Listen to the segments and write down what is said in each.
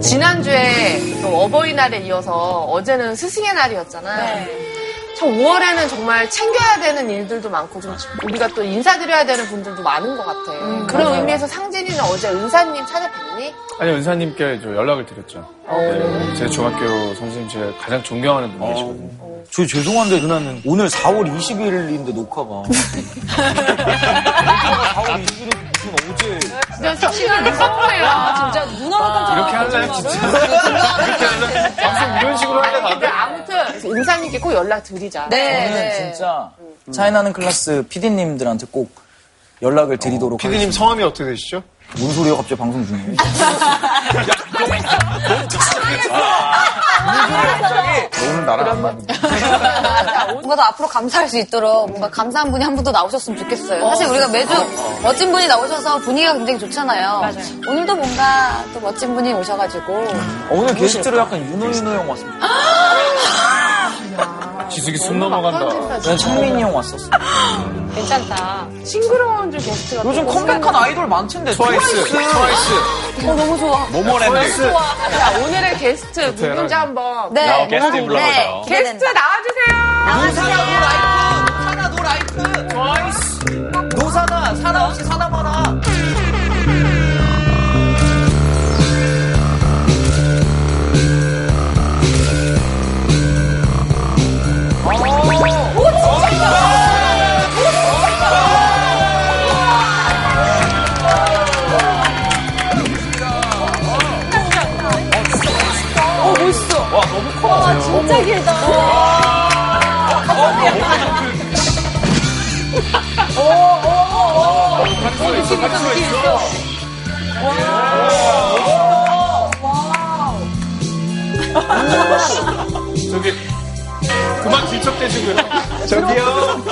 지난주에 또 어버이날에 이어서 어제는 스승의 날이었잖아요. 저 5월에는 정말 챙겨야 되는 일들도 많고 좀 우리가 또 인사드려야 되는 분들도 많은 것 같아. 그런 의미에서 상진이는 어제 은사님 찾아뵀니? 아니 은사님께 저 연락을 드렸죠. 네, 제 중학교 선생님 제가 가장 존경하는 분이시거든요. 저 죄송한데 누나는 오늘 4월 20일인데 녹화가. 4월 20일 진짜 시간 무섭네요. 진짜 누나가 깜짝 이렇게 할래요 진짜? 이렇게 할래? 방송 이런 식으로 할래 근데 다들? 아무튼 은사님께 꼭 연락 드리자. 네, 저는 네. 진짜 차이나는 클래스 PD님들한테 꼭 연락을 드리도록 피디님 하겠습니다. 성함이 어떻게 되시죠? 뭔 소리야 갑자기 방송 중에. 너는 나랑 안 맞는 뭔가 더 앞으로 감사할 수 있도록 뭔가 감사한 분이 한 분 더 나오셨으면 좋겠어요. 사실 우리가 매주 멋진 분이 나오셔서 분위기가 굉장히 좋잖아요. 오늘도 뭔가 또 멋진 분이 오셔가지고 어, 오늘 게스트로 약간 윤호 윤호 형 왔습니다. 지숙이 숨 넘어간다. 난 창민이 형 왔었어. 괜찮다. 싱그러운 줄 게스트가 요즘 또 컴백한 아이돌 많던데. 트와이스, 트와이스. 어, 너무 좋아. 모모랜드. 자, 오늘의 게스트 누군지 한번 네. 나 게스트 불러보죠. 게스트 나와주세요. 사나 노 라이프. 노 라이프. 트와이스. 노사나 사나 없이 사나 마 저기 그만 질척대시고요. 저기요.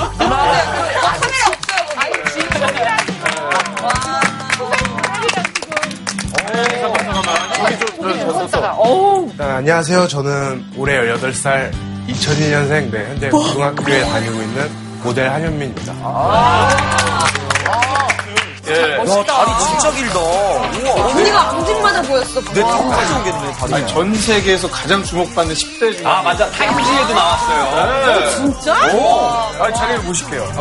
잠깐 잠깐만. 저기 좀 걷다가 어우 네, 안녕하세요. 저는 올해 18살 2002년생 네, 현재 고등학교에 다니고 있는 모델 한현민입니다. 예. 야 다리 진짜 길다. 우와. 언니가 앙증맞아 보였어. 내 턱까지 오겠네 다리. 아니, 전 세계에서 가장 주목받는 10대 중. 아, 맞아. 타임지에도 나왔어요. 진짜? 아, 자리를 모실게요.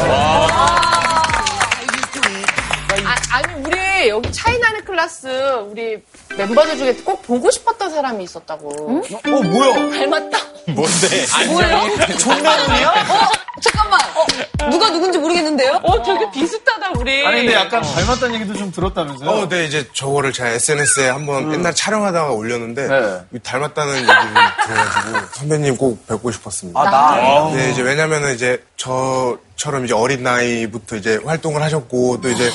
아, 아니 우리 여기 차이나는 클래스 우리 멤버들 중에 꼭 보고 싶었던 사람이 있었다고. 어 뭐야? 닮았다. 뭔데? 뭐예요? 존명이야? 어, 잠깐만. 어, 누가 누군지 모르겠는데요? 어 되게 비슷하다 우리. 아니, 근데 약간 닮았다는 얘기도 좀 들었다면서요? 어, 네, 이제 저거를 제가 SNS에 한번 옛날 촬영하다가 올렸는데 네. 닮았다는 얘기를 들어가지고 선배님 꼭 뵙고 싶었습니다. 아 나. 네, 이제 왜냐면은 이제 저처럼 이제 어린 나이부터 이제 활동을 하셨고 또 이제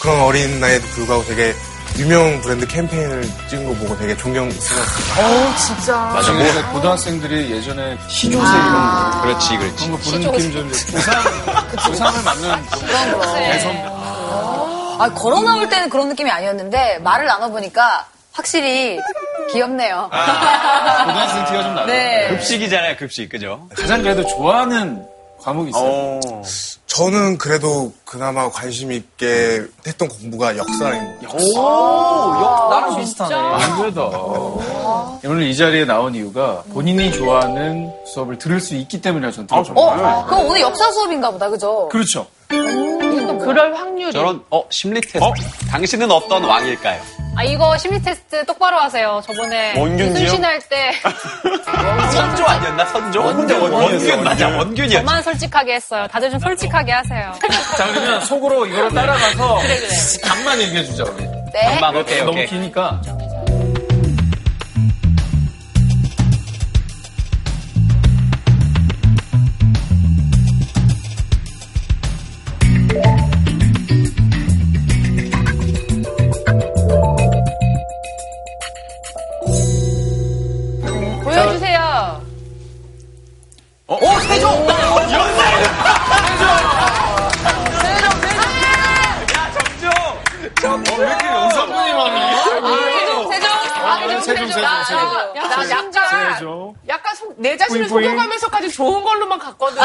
그런 어린 나이에도 불구하고 되게 유명 브랜드 캠페인을 찍은 거 보고 되게 존경스러웠어요. 어 진짜. 맞아, 뭐 고등학생들이 예전에 시조새 이런 거. 그렇지, 그렇지. 그런 거 부른 느낌 좀 부상, 부상을 맞는 대선. 아, 걸어 나올 때는 그런 느낌이 아니었는데 말을 나눠보니까 확실히 귀엽네요. 고등학생 티가 좀 나요. 네. 급식이잖아요, 급식. 그죠? 가장 그래도 좋아하는 과목이 있어요. 저는 그래도 그나마 관심 있게 했던 공부가 역사인 것 같아요. 오, 역, 나랑 비슷하네. 안 그래도. 오늘 이 자리에 나온 이유가 본인이 좋아하는 수업을 들을 수 있기 때문이라 저는 들어줬어요. 어, 그럼 오늘 역사 수업인가 보다, 그죠? 그렇죠. 또 그럴 확률이. 저런, 어, 심리 테스트. 당신은 어떤 왕일까요? 아 이거 심리 테스트 똑바로 하세요. 저번에 원균이요? 이순신 할 때 선조 아니었나? 선조? 원균, 원균 맞아, 원균이었지. 저만 솔직하게 했어요. 다들 좀 솔직하게 하세요. 자, 그러면 속으로 이거를 따라가서 답만 얘기해주자, 우리. 네. 금방, 오케이, 너무 오케이. 기니까. 좋은 걸로만 갔거든.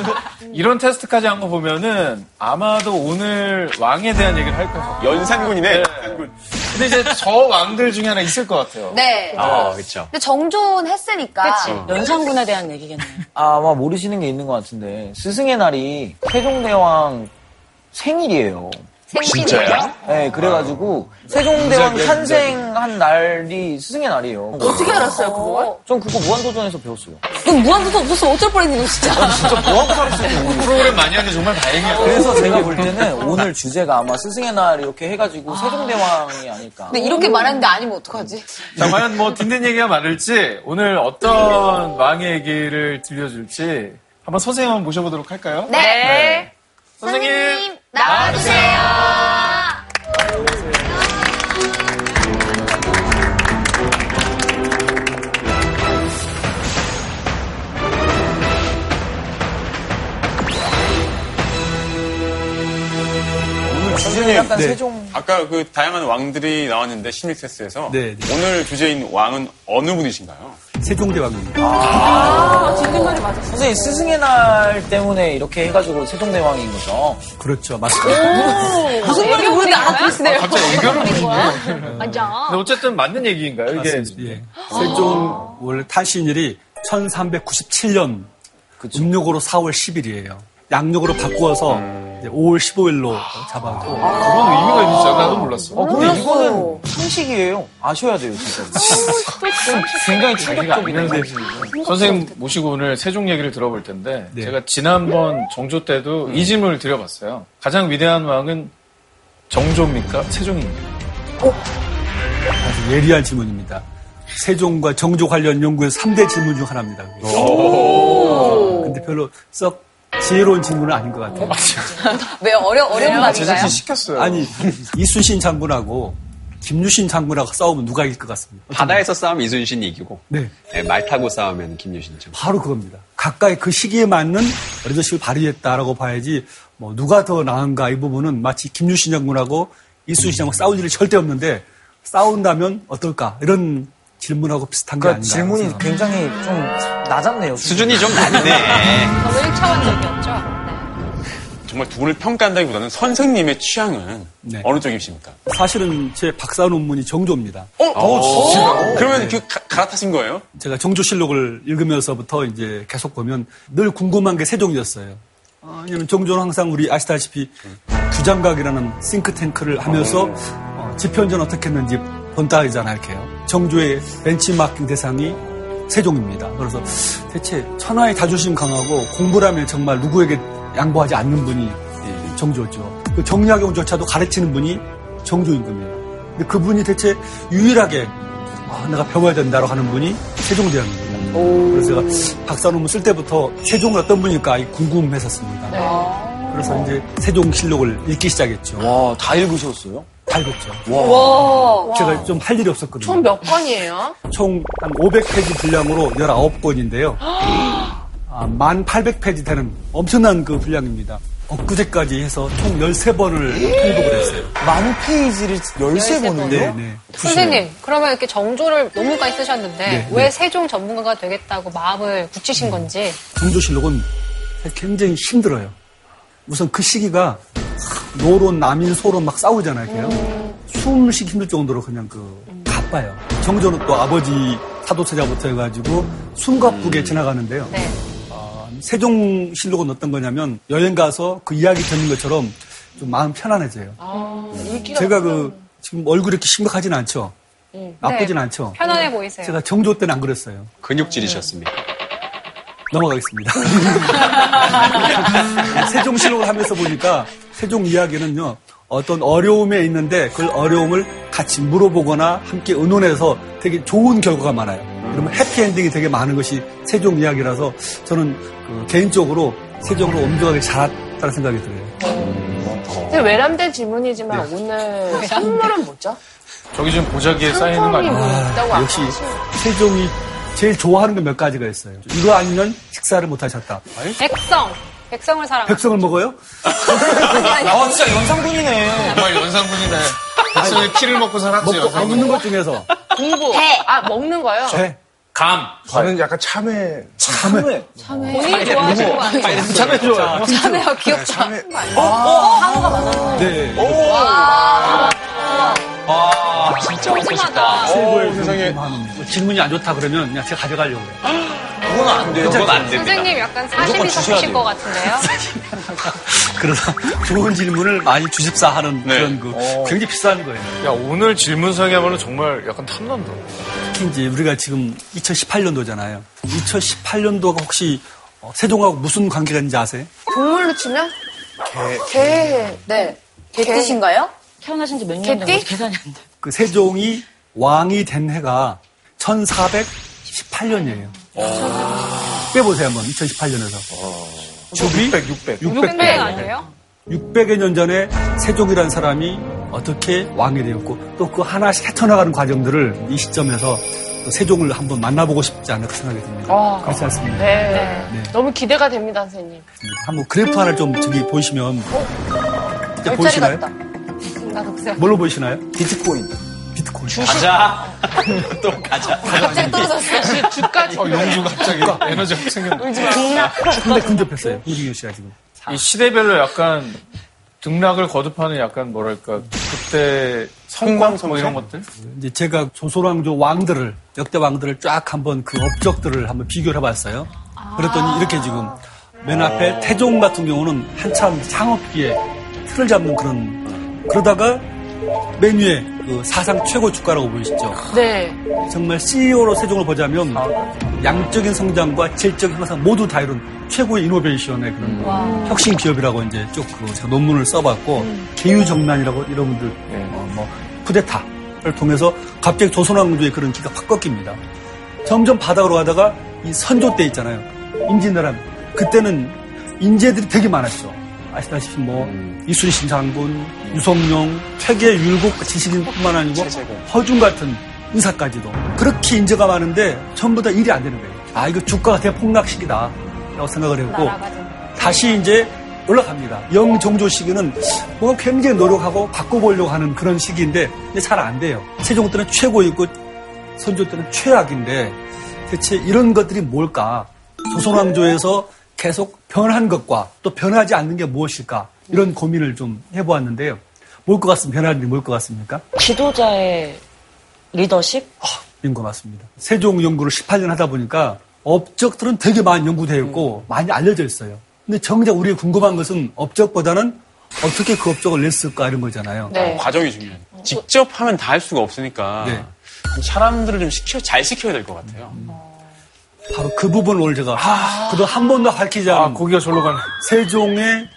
이런 테스트까지 한 거 보면은 아마도 오늘 왕에 대한 얘기를 할 거예요. 연산군이네. 네. 근데 이제 저 왕들 중에 하나 있을 것 같아요. 네. 아, 그렇죠. 근데 정존했으니까. 연산군에 대한 얘기겠네요. 아마 모르시는 게 있는 것 같은데 스승의 날이 세종대왕 생일이에요. 진짜요? 네, 그래가지고 세종대왕 탄생한 날이 스승의 날이에요. 어떻게 알았어요, 그걸? 전 그거 무한도전에서 배웠어요. 그럼 무한도전 없었으면 어쩔 뻔했니, 진짜. 진짜 살았어요? 프로그램 많이 하는데 정말 다행이에요. 그래서 제가 볼 때는 오늘 주제가 아마 스승의 날 이렇게 해가지고 세종대왕이 아닐까. 근데 이렇게 말했는데 아니면 어떡하지? 자, 과연 뭐 듣는 얘기가 많을지 오늘 어떤 왕의 얘기를 들려줄지 한번 선생님 한번 모셔보도록 할까요? 네. 선생님. 나와주세요. 오늘 주제는 약간 네. 세종. 아까 그 다양한 왕들이 나왔는데 심리 테스트에서 네, 네. 오늘 주제인 왕은 어느 분이신가요? 세종대왕입니다. 선생님 스승의 날 때문에 이렇게 해가지고 세종대왕인 거죠. 그렇죠. 맞습니다. 무슨 말인지 모르는데 알아들으시네요. 갑자기 애교를 부리네. 맞아. 근데 어쨌든 맞는 얘기인가요? 이게 맞습니다. 예. 세종 원래 탄신일이 1397년 음력으로 4월 10일이에요. 양력으로 바꾸어서 이제 5월 15일로 잡아고 그런 의미가 있는지 나도 몰랐어. 어, 근데 이거는 상식이에요. 아셔야 돼요, 진짜. 좀 굉장히 충격적이네요. 선생님 모시고 오늘 세종 얘기를 들어볼 텐데 네. 제가 지난번 정조 때도 이 질문을 드려봤어요. 가장 위대한 왕은 정조입니까? 세종입니까? 아주 예리한 질문입니다. 세종과 정조 관련 연구의 3대 질문 중 하나입니다. 근데 별로 썩 지혜로운 질문은 아닌 것 같아요. 왜 어려, 어려운 말인가요? 제작진 시켰어요. 아니, 이순신 장군하고 김유신 장군하고 싸우면 누가 이길 것 같습니다. 바다에서 싸우면 이순신이 이기고 네. 네, 말 타고 싸우면 김유신이죠. 바로 그겁니다. 각각의 그 시기에 맞는 리더십을 발휘했다라고 봐야지 뭐 누가 더 나은가 이 부분은 마치 김유신 장군하고 이순신 장군 싸울 일이 절대 없는데 싸운다면 어떨까 이런 질문하고 비슷한 게 그러니까 아닌가. 질문이. 굉장히 좀 낮았네요. 수준이 좀 낮네. 너무 1차원적이었죠. 정말 두 분을 평가한다기보다는 선생님의 취향은 네. 어느 쪽이십니까? 사실은 제 박사 논문이 정조입니다. 어, 그러면 그 가- 갈아타신 거예요? 제가 정조실록을 읽으면서부터 이제 계속 보면 늘 궁금한 게 세종이었어요. 어, 왜냐면 정조는 항상 우리 아시다시피 규장각이라는 싱크탱크를 하면서 어, 집현전 어떻게 했는지 본따이잖아요, 이렇게요. 정조의 벤치마킹 대상이 세종입니다. 그래서 대체 천하의 자존심 강하고 공부라면 정말 누구에게 양보하지 않는 분이 이 정조죠. 그 정약용조차도 가르치는 분이 정조인 겁니다. 근데 그분이 대체 유일하게 아, 내가 배워야 된다고 하는 분이 세종대왕입니다. 그래서 제가 박사 논문 쓸 때부터 세종은 어떤 분일까 궁금했었습니다. 그래서 이제 세종실록을 읽기 시작했죠. 와, 다 읽으셨어요? 다 읽었죠. 와. 제가 좀 할 일이 없었거든요. 총몇 건이에요? 총 한 500페이지 분량으로 19권인데요. 아, 1800페이지 되는 엄청난 그 분량입니다. 엊그제까지 해서 총 13번을 통독을 했어요. 만 페이지를 13번을요? 네, 네. 선생님, 그러면 이렇게 정조를 논문까지 쓰셨는데 네, 왜 네. 세종 전문가가 되겠다고 마음을 굳히신 건지 정조실록은 굉장히 힘들어요. 우선 그 시기가 노론, 남인, 소론 막 싸우잖아요. 그냥. 숨을 쉬기 힘들 정도로 그냥 그 바빠요. 정조는 또 아버지 사도세자부터 해가지고 숨가쁘게 지나가는데요. 네. 세종실록은 어떤 거냐면 여행 가서 그 이야기 듣는 것처럼 좀 마음 편안해져요. 제가 그 지금 얼굴이 이렇게 심각하진 않죠. 나쁘진 네. 않죠. 편안해 보이세요. 제가 정조 때는 안 그랬어요. 근육질이셨습니까? 넘어가겠습니다. 세종실록을 하면서 보니까 세종 이야기는요, 어떤 어려움에 있는데 그 어려움을 같이 물어보거나 함께 의논해서 되게 좋은 결과가 많아요. 그러면 해피엔딩이 되게 많은 것이 세종 이야기라서 저는 그 개인적으로 세종으로 엄중하게 잘했다는 생각이 들어요. 근데 외람된 질문이지만 오늘 선물은 뭐죠? 저기 지금 보자기에 쌓이는 거 아니에요? 뭐 있다고 아까 역시 세종이 제일 좋아하는 게 몇 가지가 있어요. 이거 아니면 식사를 못 하셨다. 백성. 백성을 사랑. 백성을 먹어요? 아, 진짜 연상군이네. 정말 연상군이네. 백성의 피를 먹고 살았지, 먹고 안 연상군. 먹는 것 중에서 공부. 아, 먹는 거요? 배, 감. 저는 약간 참외. 참외. 본인이 좋아하시는 거 아니에요? 참외 좋아요. 참해요, 귀엽다. 네. 아, 아, 진짜 먹고 싶다. 최고의 세상에 질문이 안 좋다 그러면 그냥 제가 가져가려고 그래요. 그건 안 돼요. 그건 안 됩니다. 선생님 약간 사심이 섞이실 것 같은데요? 그래서 좋은 질문을 많이 주십사 하는 네. 그런 그 굉장히 비싼 거예요. 야, 오늘 질문상이야말로 정말 약간 탐난다. 특히 이제 우리가 지금 2018년도잖아요. 2018년도가 혹시 어, 세종하고 무슨 관계가 있는지 아세요? 동물로 치면? 개. 네. 개뜻인가요? 태어나신 지 몇 년 된? 거지? 계산이 안 돼. 그 세종이 왕이 된 해가 1418년이에요. 빼보세요 한번 2018년에서. 주기 600, 600. 600. 600 아니에요? 600여 년 전에 세종이라는 사람이 어떻게 왕이 되었고 또 그 하나씩 헤쳐나가는 과정들을 이 시점에서 또 세종을 한번 만나보고 싶지 않을까 생각이 듭니다. 아. 그렇지 않습니까? 네. 네. 너무 기대가 됩니다, 선생님. 한번 그래프 하나를 좀 저기 보시면 이제 별자리 보이시나요? 같다. 뭘로 보이시나요? 비트코인. 비트코인. 가자. 또 가자. 갑자기 떨어졌어. 주까지. 어, 영주 갑자기 에너지가 확 생겼네. 근데 근접했어요. 홍진경 씨가 지금. 이 시대별로 약간 등락을 거듭하는 약간 뭐랄까 그때 성광 뭐 이런 것들 이제 제가 조선왕조 왕들을 역대 왕들을 쫙 한번 그 업적들을 한번 비교를 해봤어요. 그랬더니 이렇게 지금 맨 앞에 태종 같은 경우는 한참 창업기에 틀을 잡는 그런 그러다가 맨 위에 그 사상 최고 주가라고 보이시죠? 네. 정말 CEO로 세종을 보자면 양적인 성장과 질적인 향상 모두 다 이룬 최고의 이노베이션의 그런 혁신 기업이라고 이제 쭉 그 제가 논문을 써봤고 계유정난이라고 이런 분들 어, 뭐 쿠데타를 통해서 갑자기 조선왕조의 그런 기가 확 꺾입니다. 점점 바닥으로 가다가 이 선조 때 있잖아요. 임진왜란 그때는 인재들이 되게 많았죠. 아시다시피 뭐 이순신 장군, 유성룡, 퇴계 율곡 지식인뿐만 아니고 허준 같은 의사까지도 그렇게 인재가 많은데 전부 다 일이 안 되는 거예요. 아 이거 주가가 대폭락 시기다라고 생각을 했고 다시 이제 올라갑니다. 영종조 시기는 뭐 굉장히 노력하고 바꿔보려고 하는 그런 시기인데 잘 안 돼요. 세종 때는 최고이고 선조 때는 최악인데 대체 이런 것들이 뭘까? 조선왕조에서 계속 변한 것과 또 변하지 않는 게 무엇일까? 이런 고민을 좀 해보았는데요. 뭘 것 같습니까? 변하는 게 뭘 것 같습니까? 지도자의 리더십? 인것 같습니다. 세종 연구를 18년 하다 보니까 업적들은 되게 많이 연구되어 있고 많이 알려져 있어요. 근데 정작 우리가 궁금한 것은 업적보다는 어떻게 그 업적을 냈을까 이런 거잖아요. 네. 과정이 중요해요. 직접 하면 다 할 수가 없으니까 네. 사람들을 좀 시켜 잘 시켜야 될 것 같아요. 바로 그 부분을 오늘 제가 그도 한 번도 밝히지 않은 아 고기가 절로 가네 세종의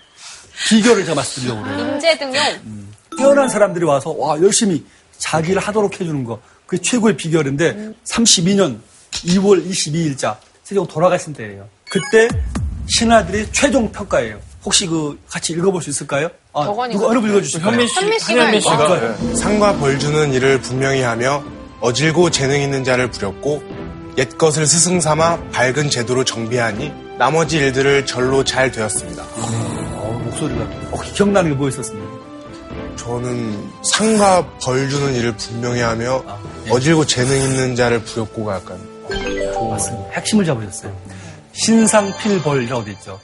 비결을 제가 말씀드리려고 그래요. 인재 등용. 뛰어난 사람들이 와서 와 열심히 자기를 하도록 해주는 거 그게 최고의 비결인데 32년 2월 22일자 세종 돌아가신 때예요. 그때 신하들이 최종 평가예요. 혹시 그 같이 읽어볼 수 있을까요? 아, 누가 어느 읽어주실까요? 현민 씨 현민 씨가 한현민 씨가 읽어. 네. 상과 벌 주는 일을 분명히 하며 어질고 재능 있는 자를 부렸고 옛 것을 스승 삼아 밝은 제도로 정비하니 나머지 일들을 절로 잘 되었습니다. 어, 목소리가 혹시 기억나는 게 뭐 있었습니까? 저는 상과 벌 주는 일을 분명히 하며 아, 예. 어질고 재능 있는 자를 부렸고가 약간 맞습니다. 핵심을 잡으셨어요. 신상 필벌이라고 돼 있죠.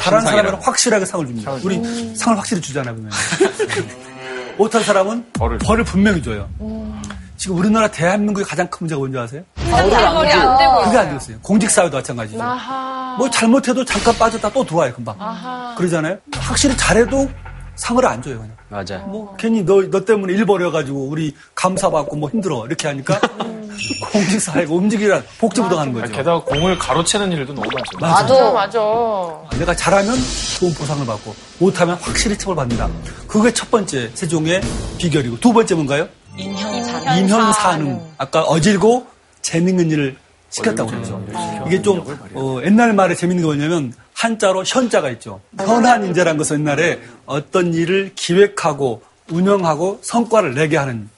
잘한 사람은 확실하게 상을 줍니다. 우리 상을 확실히 주잖아요. 못한 사람은 벌을 벌을 분명히 줘요. 지금 우리나라 대한민국의 가장 큰 문제가 뭔지 아세요? 상상머리 안 되고. 그게 안 되었어요. 공직사회도 마찬가지죠. 아하. 뭐 잘못해도 잠깐 빠졌다 또 들어와요, 금방. 아하. 그러잖아요. 확실히 잘해도 상을 안 줘요, 그냥. 맞아. 뭐 괜히 너, 너 때문에 일 벌여가지고 우리 감사받고 뭐 힘들어 이렇게 하니까 공직사회가 움직이란 복지부당하는 거죠. 게다가 공을 가로채는 일도 너무 많죠 맞아, 맞아. 내가 잘하면 좋은 보상을 받고 못하면 확실히 처벌받는다. 그게 첫 번째 세종의 비결이고 두 번째 뭔가요? 인 현산. 인현사능. 아까 어질고 재밌는 일을 시켰다고 그러죠. 이게 좀 어, 옛날 말에 재밌는 게 뭐냐면 한자로 현자가 있죠. 현한 인재란 것은 옛날에 어떤 일을 기획하고 운영하고 성과를 내게 하는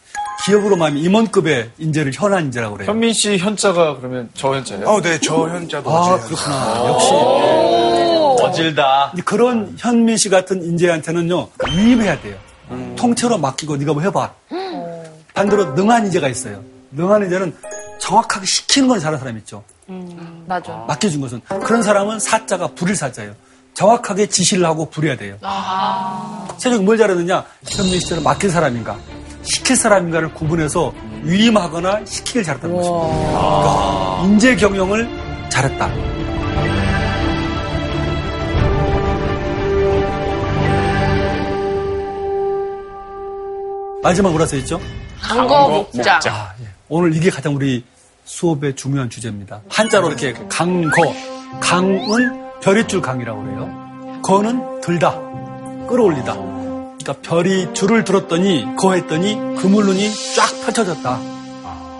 기업으로 말하면 임원급의 인재를 현한 인재라고 그래요. 현민 씨 현자가 그러면 저 현자예요? 어, 네, 저 현자도 아 그렇구나. 역시 어질다. 그런 현민 씨 같은 인재한테는요 위임해야 돼요. 통째로 맡기고 네가 뭐 해봐. 반대로 능한 인재가 있어요. 능한 인재는 정확하게 시키는 건 잘하는 사람 있죠. 맞아. 맡겨준 것은 그런 사람은 사자가 부릴 사자예요. 정확하게 지시를 하고 부려야 돼요. 세종이 뭘 잘했느냐? 현민 씨처럼 맡긴 사람인가? 시킬 사람인가를 구분해서 위임하거나 시키길 잘했다는 것입니다. 그러니까 인재 경영을 잘했다. 마지막 뭐라 써있죠? 강거 목자. 아, 예. 오늘 이게 가장 우리 수업의 중요한 주제입니다. 한자로 이렇게 강거, 강은 별이 줄 강이라고 그래요. 거는 들다, 끌어올리다. 그러니까 별이 줄을 들었더니 거했더니 그물눈이 쫙 펼쳐졌다.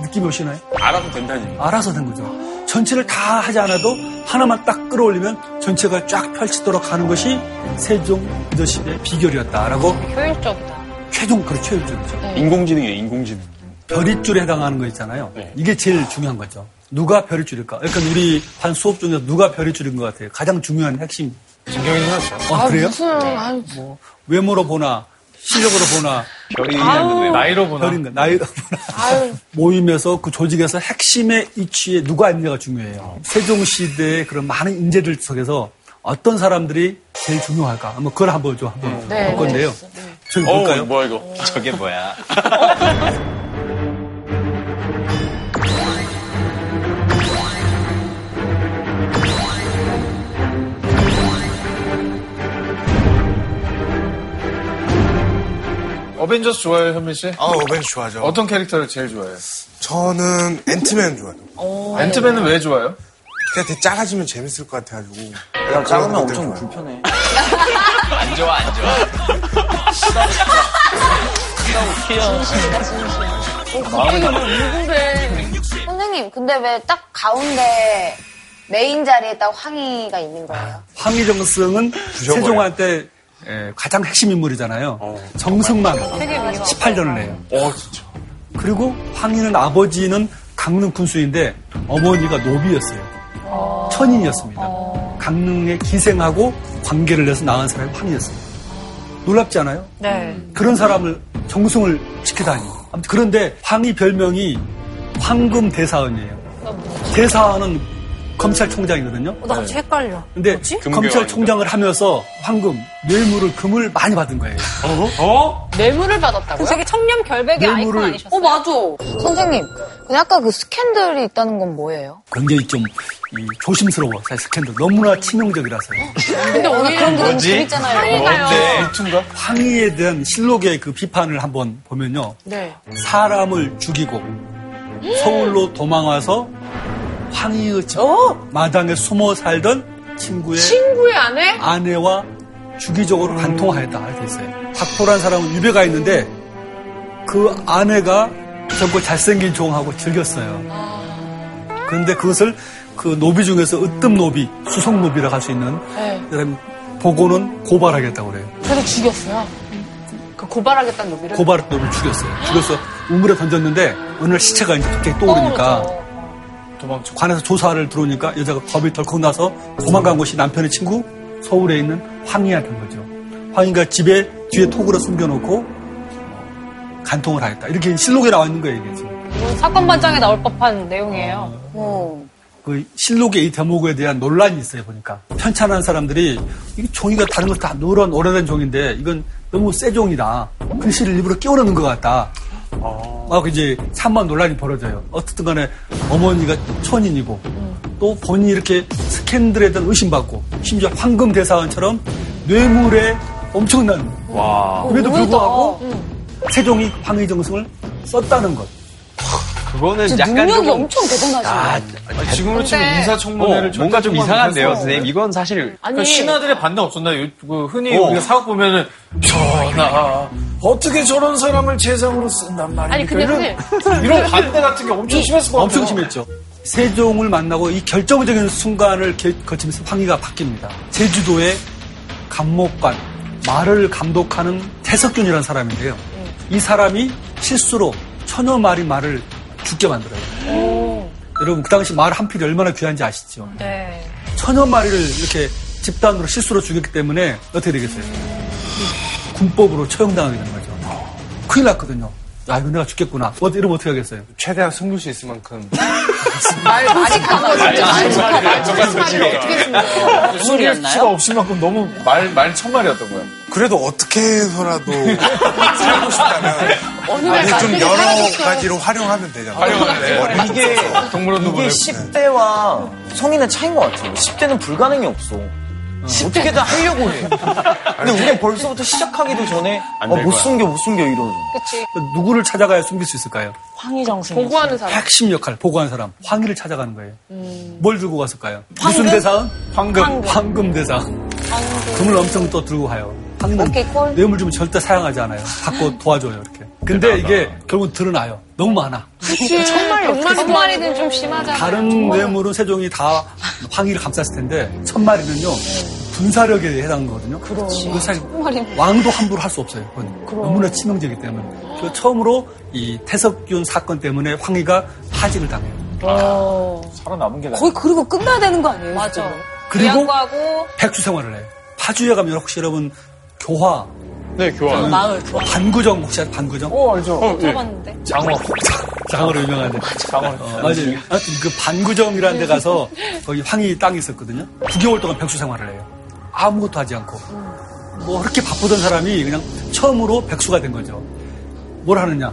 느낌이 오시나요? 알아도 된다니. 알아서 된 거죠. 전체를 다 하지 않아도 하나만 딱 끌어올리면 전체가 쫙 펼치도록 하는 것이 세종 리더십의 비결이었다라고 효율적이다. 최종 그렇죠 효율적이죠. 인공지능이에요, 인공지능. 별이줄에 해당하는 거 있잖아요. 네. 이게 제일 중요한 거죠. 누가 별이줄일까? 그러니까 우리 반 수업 중에서 누가 별이줄인 것 같아요. 가장 중요한 핵심. 진경이 생각죠. 어, 그래요? 무슨 아유, 뭐 외모로 보나 실력으로 보나 별이 왜 나이로 보나. 별인가 나이로 보나 모임에서 그 조직에서 핵심의 위치에 누가 있느냐가 중요해요. 세종 시대의 그런 많은 인재들 속에서 어떤 사람들이 제일 중요할까? 한번 그걸 한번 좀 한번 네, 볼 건데요. 저기 어, 볼까요? 뭐야 이거? 저게 뭐야? 어벤져스 좋아해요, 현민 씨? 아, 어벤져 좋아하죠. 어떤 캐릭터를 제일 좋아해요? 저는 앤트맨 좋아해요. 앤트맨은 왜 좋아요? 그냥 되게 작아지면 재밌을 것 같아가지고. 그냥 작으면 엄청. 불편해. 안 좋아, 안 좋아. 선생님, 근데 왜 딱 가운데 메인 자리에 딱 황희가 있는 거예요? 황희정승은 세종한테 예, 가장 핵심 인물이잖아요. 정승만 18년을 해요. 어, 진짜. 그리고 황희는 아버지는 강릉 군수인데 어머니가 노비였어요. 천인이었습니다. 강릉에 기생하고 관계를 내서 낳은 사람이 황희였습니다. 놀랍지 않아요? 네. 그런 사람을 정승을 시키다니. 아무튼 그런데 황희 별명이 황금 대사원이에요. 대사원은 검찰총장이거든요. 어, 나 갑자기 헷갈려. 근데 검찰총장을 하면서 황금, 뇌물을 금을 많이 받은 거예요. 어? 뇌물을 받았다고요? 되게 청렴 결백의 아이콘 뇌물을- 아니셨어요? 어, 맞아. 선생님, 근데 아까 그 스캔들이 있다는 건 뭐예요? 굉장히 좀 이, 조심스러워, 사실 스캔들. 너무나 치명적이라서요. 근데 오히려 그런 게 너무 재밌잖아요. 황희가요. 일tun가? 황희에 대한 실록의 그 비판을 한번 보면요. 네. 사람을 죽이고 서울로 도망와서 황희의 집 마당에 숨어 살던 친구의 친구의 아내? 아내와 주기적으로 간통하였다 이렇게 있어요. 박포란 사람은 유배 가 있는데 그 아내가 젊고 잘생긴 종하고 즐겼어요. 그런데 그것을 그 노비 중에서 으뜸 노비, 수석 노비라고 할 수 있는 네. 사람 보고는 고발하겠다고 그래요. 그래서 죽였어요. 그 고발하겠다는 놈이를. 고발 노비를 죽였어요. 죽여서 우물에 던졌는데 어느 날 시체가 이제 갑자기 떠오르니까 도망쳐. 관에서 조사를 들어오니까 여자가 겁이 덜컥 나서 도망간 곳이 남편의 친구 서울에 있는 황희가 된 거죠. 황희가 집에 뒤에 톡으로 숨겨놓고 어, 간통을 하였다. 이렇게 실록에 나와 있는 거예요, 이게 지금. 사건 반장에 나올 법한 내용이에요. 어. 그 실록의 이 대목에 대한 논란이 있어요, 보니까. 편찬한 사람들이 이게 종이가 다른 거다 노란 오래된 종인데 이건 너무 새 종이다. 글씨를 일부러 끼워넣는 것 같다. 막 이제 산만 논란이 벌어져요. 어떻든 간에 어머니가 천인이고 또 본인이 이렇게 스캔들에 대한 의심받고 심지어 황금 대사원처럼 뇌물에 엄청난 와. 그럼에도 불구하고 세종이 황의 정승을 썼다는 것. 그거는 약간 능력이 조금 엄청 대단하시네. 아, 지금으로 치면 인사청문회를 어, 뭔가 좀 이상한데요, 선생님. 이건 사실 아니, 그 신하들의 반응 없었나요? 요- 그 흔히 어. 우리가 사극 보면은 전하 어떻게 저런 사람을 재상으로 쓴단 말입니까? 아니, 근데 이런, 이런 반대 같은 게 엄청 심했을 것 같아요. 엄청 심했죠. 세종을 만나고 이 결정적인 순간을 게- 거치면서 황희가 바뀝니다. 제주도의 감목관, 말을 감독하는 태석균이라는 사람인데요. 이 사람이 실수로 천여 마리 말을 죽게 만들어요. 여러분 그 당시 말 한 필이 얼마나 귀한지 아시죠? 네. 천여 마리를 이렇게 집단으로 실수로 죽였기 때문에 어떻게 되겠어요? 군법으로 처형당하게 되는 거죠. 큰일 났거든요. 야, 이거 내가 죽겠구나. 어, 이러면 어떻게 하겠어요? 최대한 숨길 수 있을 만큼. 말 많이 가고 진짜 말 정말 말 정말 많이 어떻게 했습니까? 숨길 수가 없을 만큼 너무 말, 말 천말이었던 거야. 그래도 어떻게 해서라도 살고 싶다면 어느 날 아니, 좀 여러. 가지로 활용하면 되잖아요. 활용하네. 이게 동물원도 이게 보내고. 10대와 성인의 차이인 것 같아요. 10대는 불가능이 없어. 어떻게든 하려고 해. 근데 우리는 벌써부터 시작하기도 전에 안 어, 될 못. 숨겨 못 숨겨 이러죠. 그치. 누구를 찾아가야 숨길 수 있을까요? 황희정승. 보고하는 사람. 핵심 역할, 보고한 사람. 황희를 찾아가는 거예요. 뭘 들고 갔을까요? 무슨 대상? 황금. 황금, 대상. 금을 엄청 또 들고 가요. 콜. 뇌물 주면 절대 사양하지 않아요. 받고 도와줘요, 이렇게. 근데 이게 결국 드러나요. 너무 많아. 천마리, 백마리. 천마리는 좀 심하잖아. 다른 뇌물은 세종이 다 황희를 감쌌을 텐데 천 마리는요 분사력에 해당하거든요. 그렇지. 사실 왕도 함부로 할 수 없어요. 그건 너무나 치명적이기 때문에. 그 처음으로 이 태석균 사건 때문에 황희가 파직을 당해요. 살아남은 게 나아. 거의 그리고 끝나야 되는 거 아니에요? 맞아. 그리고 백수 생활을 해요. 파주에 가면 혹시 여러분 교화, 네, 교환. 마을. 반구정 혹시 아세요? 반구정? 어, 알죠. 어, 예. 들어봤는데. 장어. 장어로 유명한데. 장어. 어, 맞아요. 하여튼 그 반구정이라는 데 가서 거기 황희 땅이 있었거든요. 9개월 동안 백수 생활을 해요. 아무것도 하지 않고. 뭐 그렇게 바쁘던 사람이 그냥 처음으로 백수가 된 거죠. 뭘 하느냐?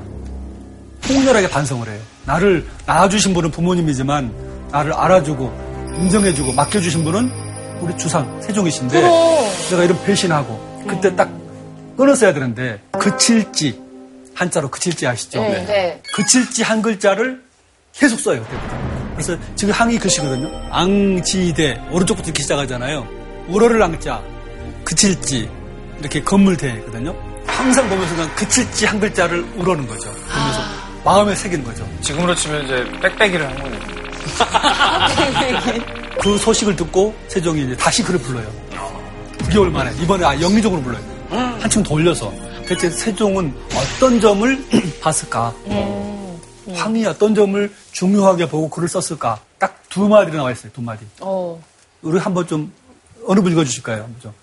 통렬하게 반성을 해요. 나를 낳아주신 분은 부모님이지만 나를 알아주고 인정해주고 맡겨주신 분은 우리 주상 세종이신데 내가 이런 배신하고 그때 딱 끊었어야 되는데 그칠지 한자로 그칠지 아시죠? 네. 네. 그칠지 한 글자를 계속 써요, 그때부터. 그래서 지금 항이 글씨거든요. 앙지대, 오른쪽부터 이렇게 시작하잖아요. 우러를 앙자, 그칠지, 이렇게 건물대거든요. 항상 보면서 그냥 그칠지 한 글자를 우러는 거죠. 보면서 마음에 새기는 거죠. 지금으로 치면 이제 빽빽이를 한 거네요. 그 소식을 듣고 세종이 이제 다시 그를 불러요. 9개월 만에. 이번에 아, 영리적으로 불러요. 한층 돌려서. 대체 세종은 어떤 점을 봤을까? 황이 어떤 점을 중요하게 보고 글을 썼을까? 딱 두 마디로 나와 있어요. 두 마디. 어. 우리 한번 좀 어느 분 읽어주실까요? 한번 좀.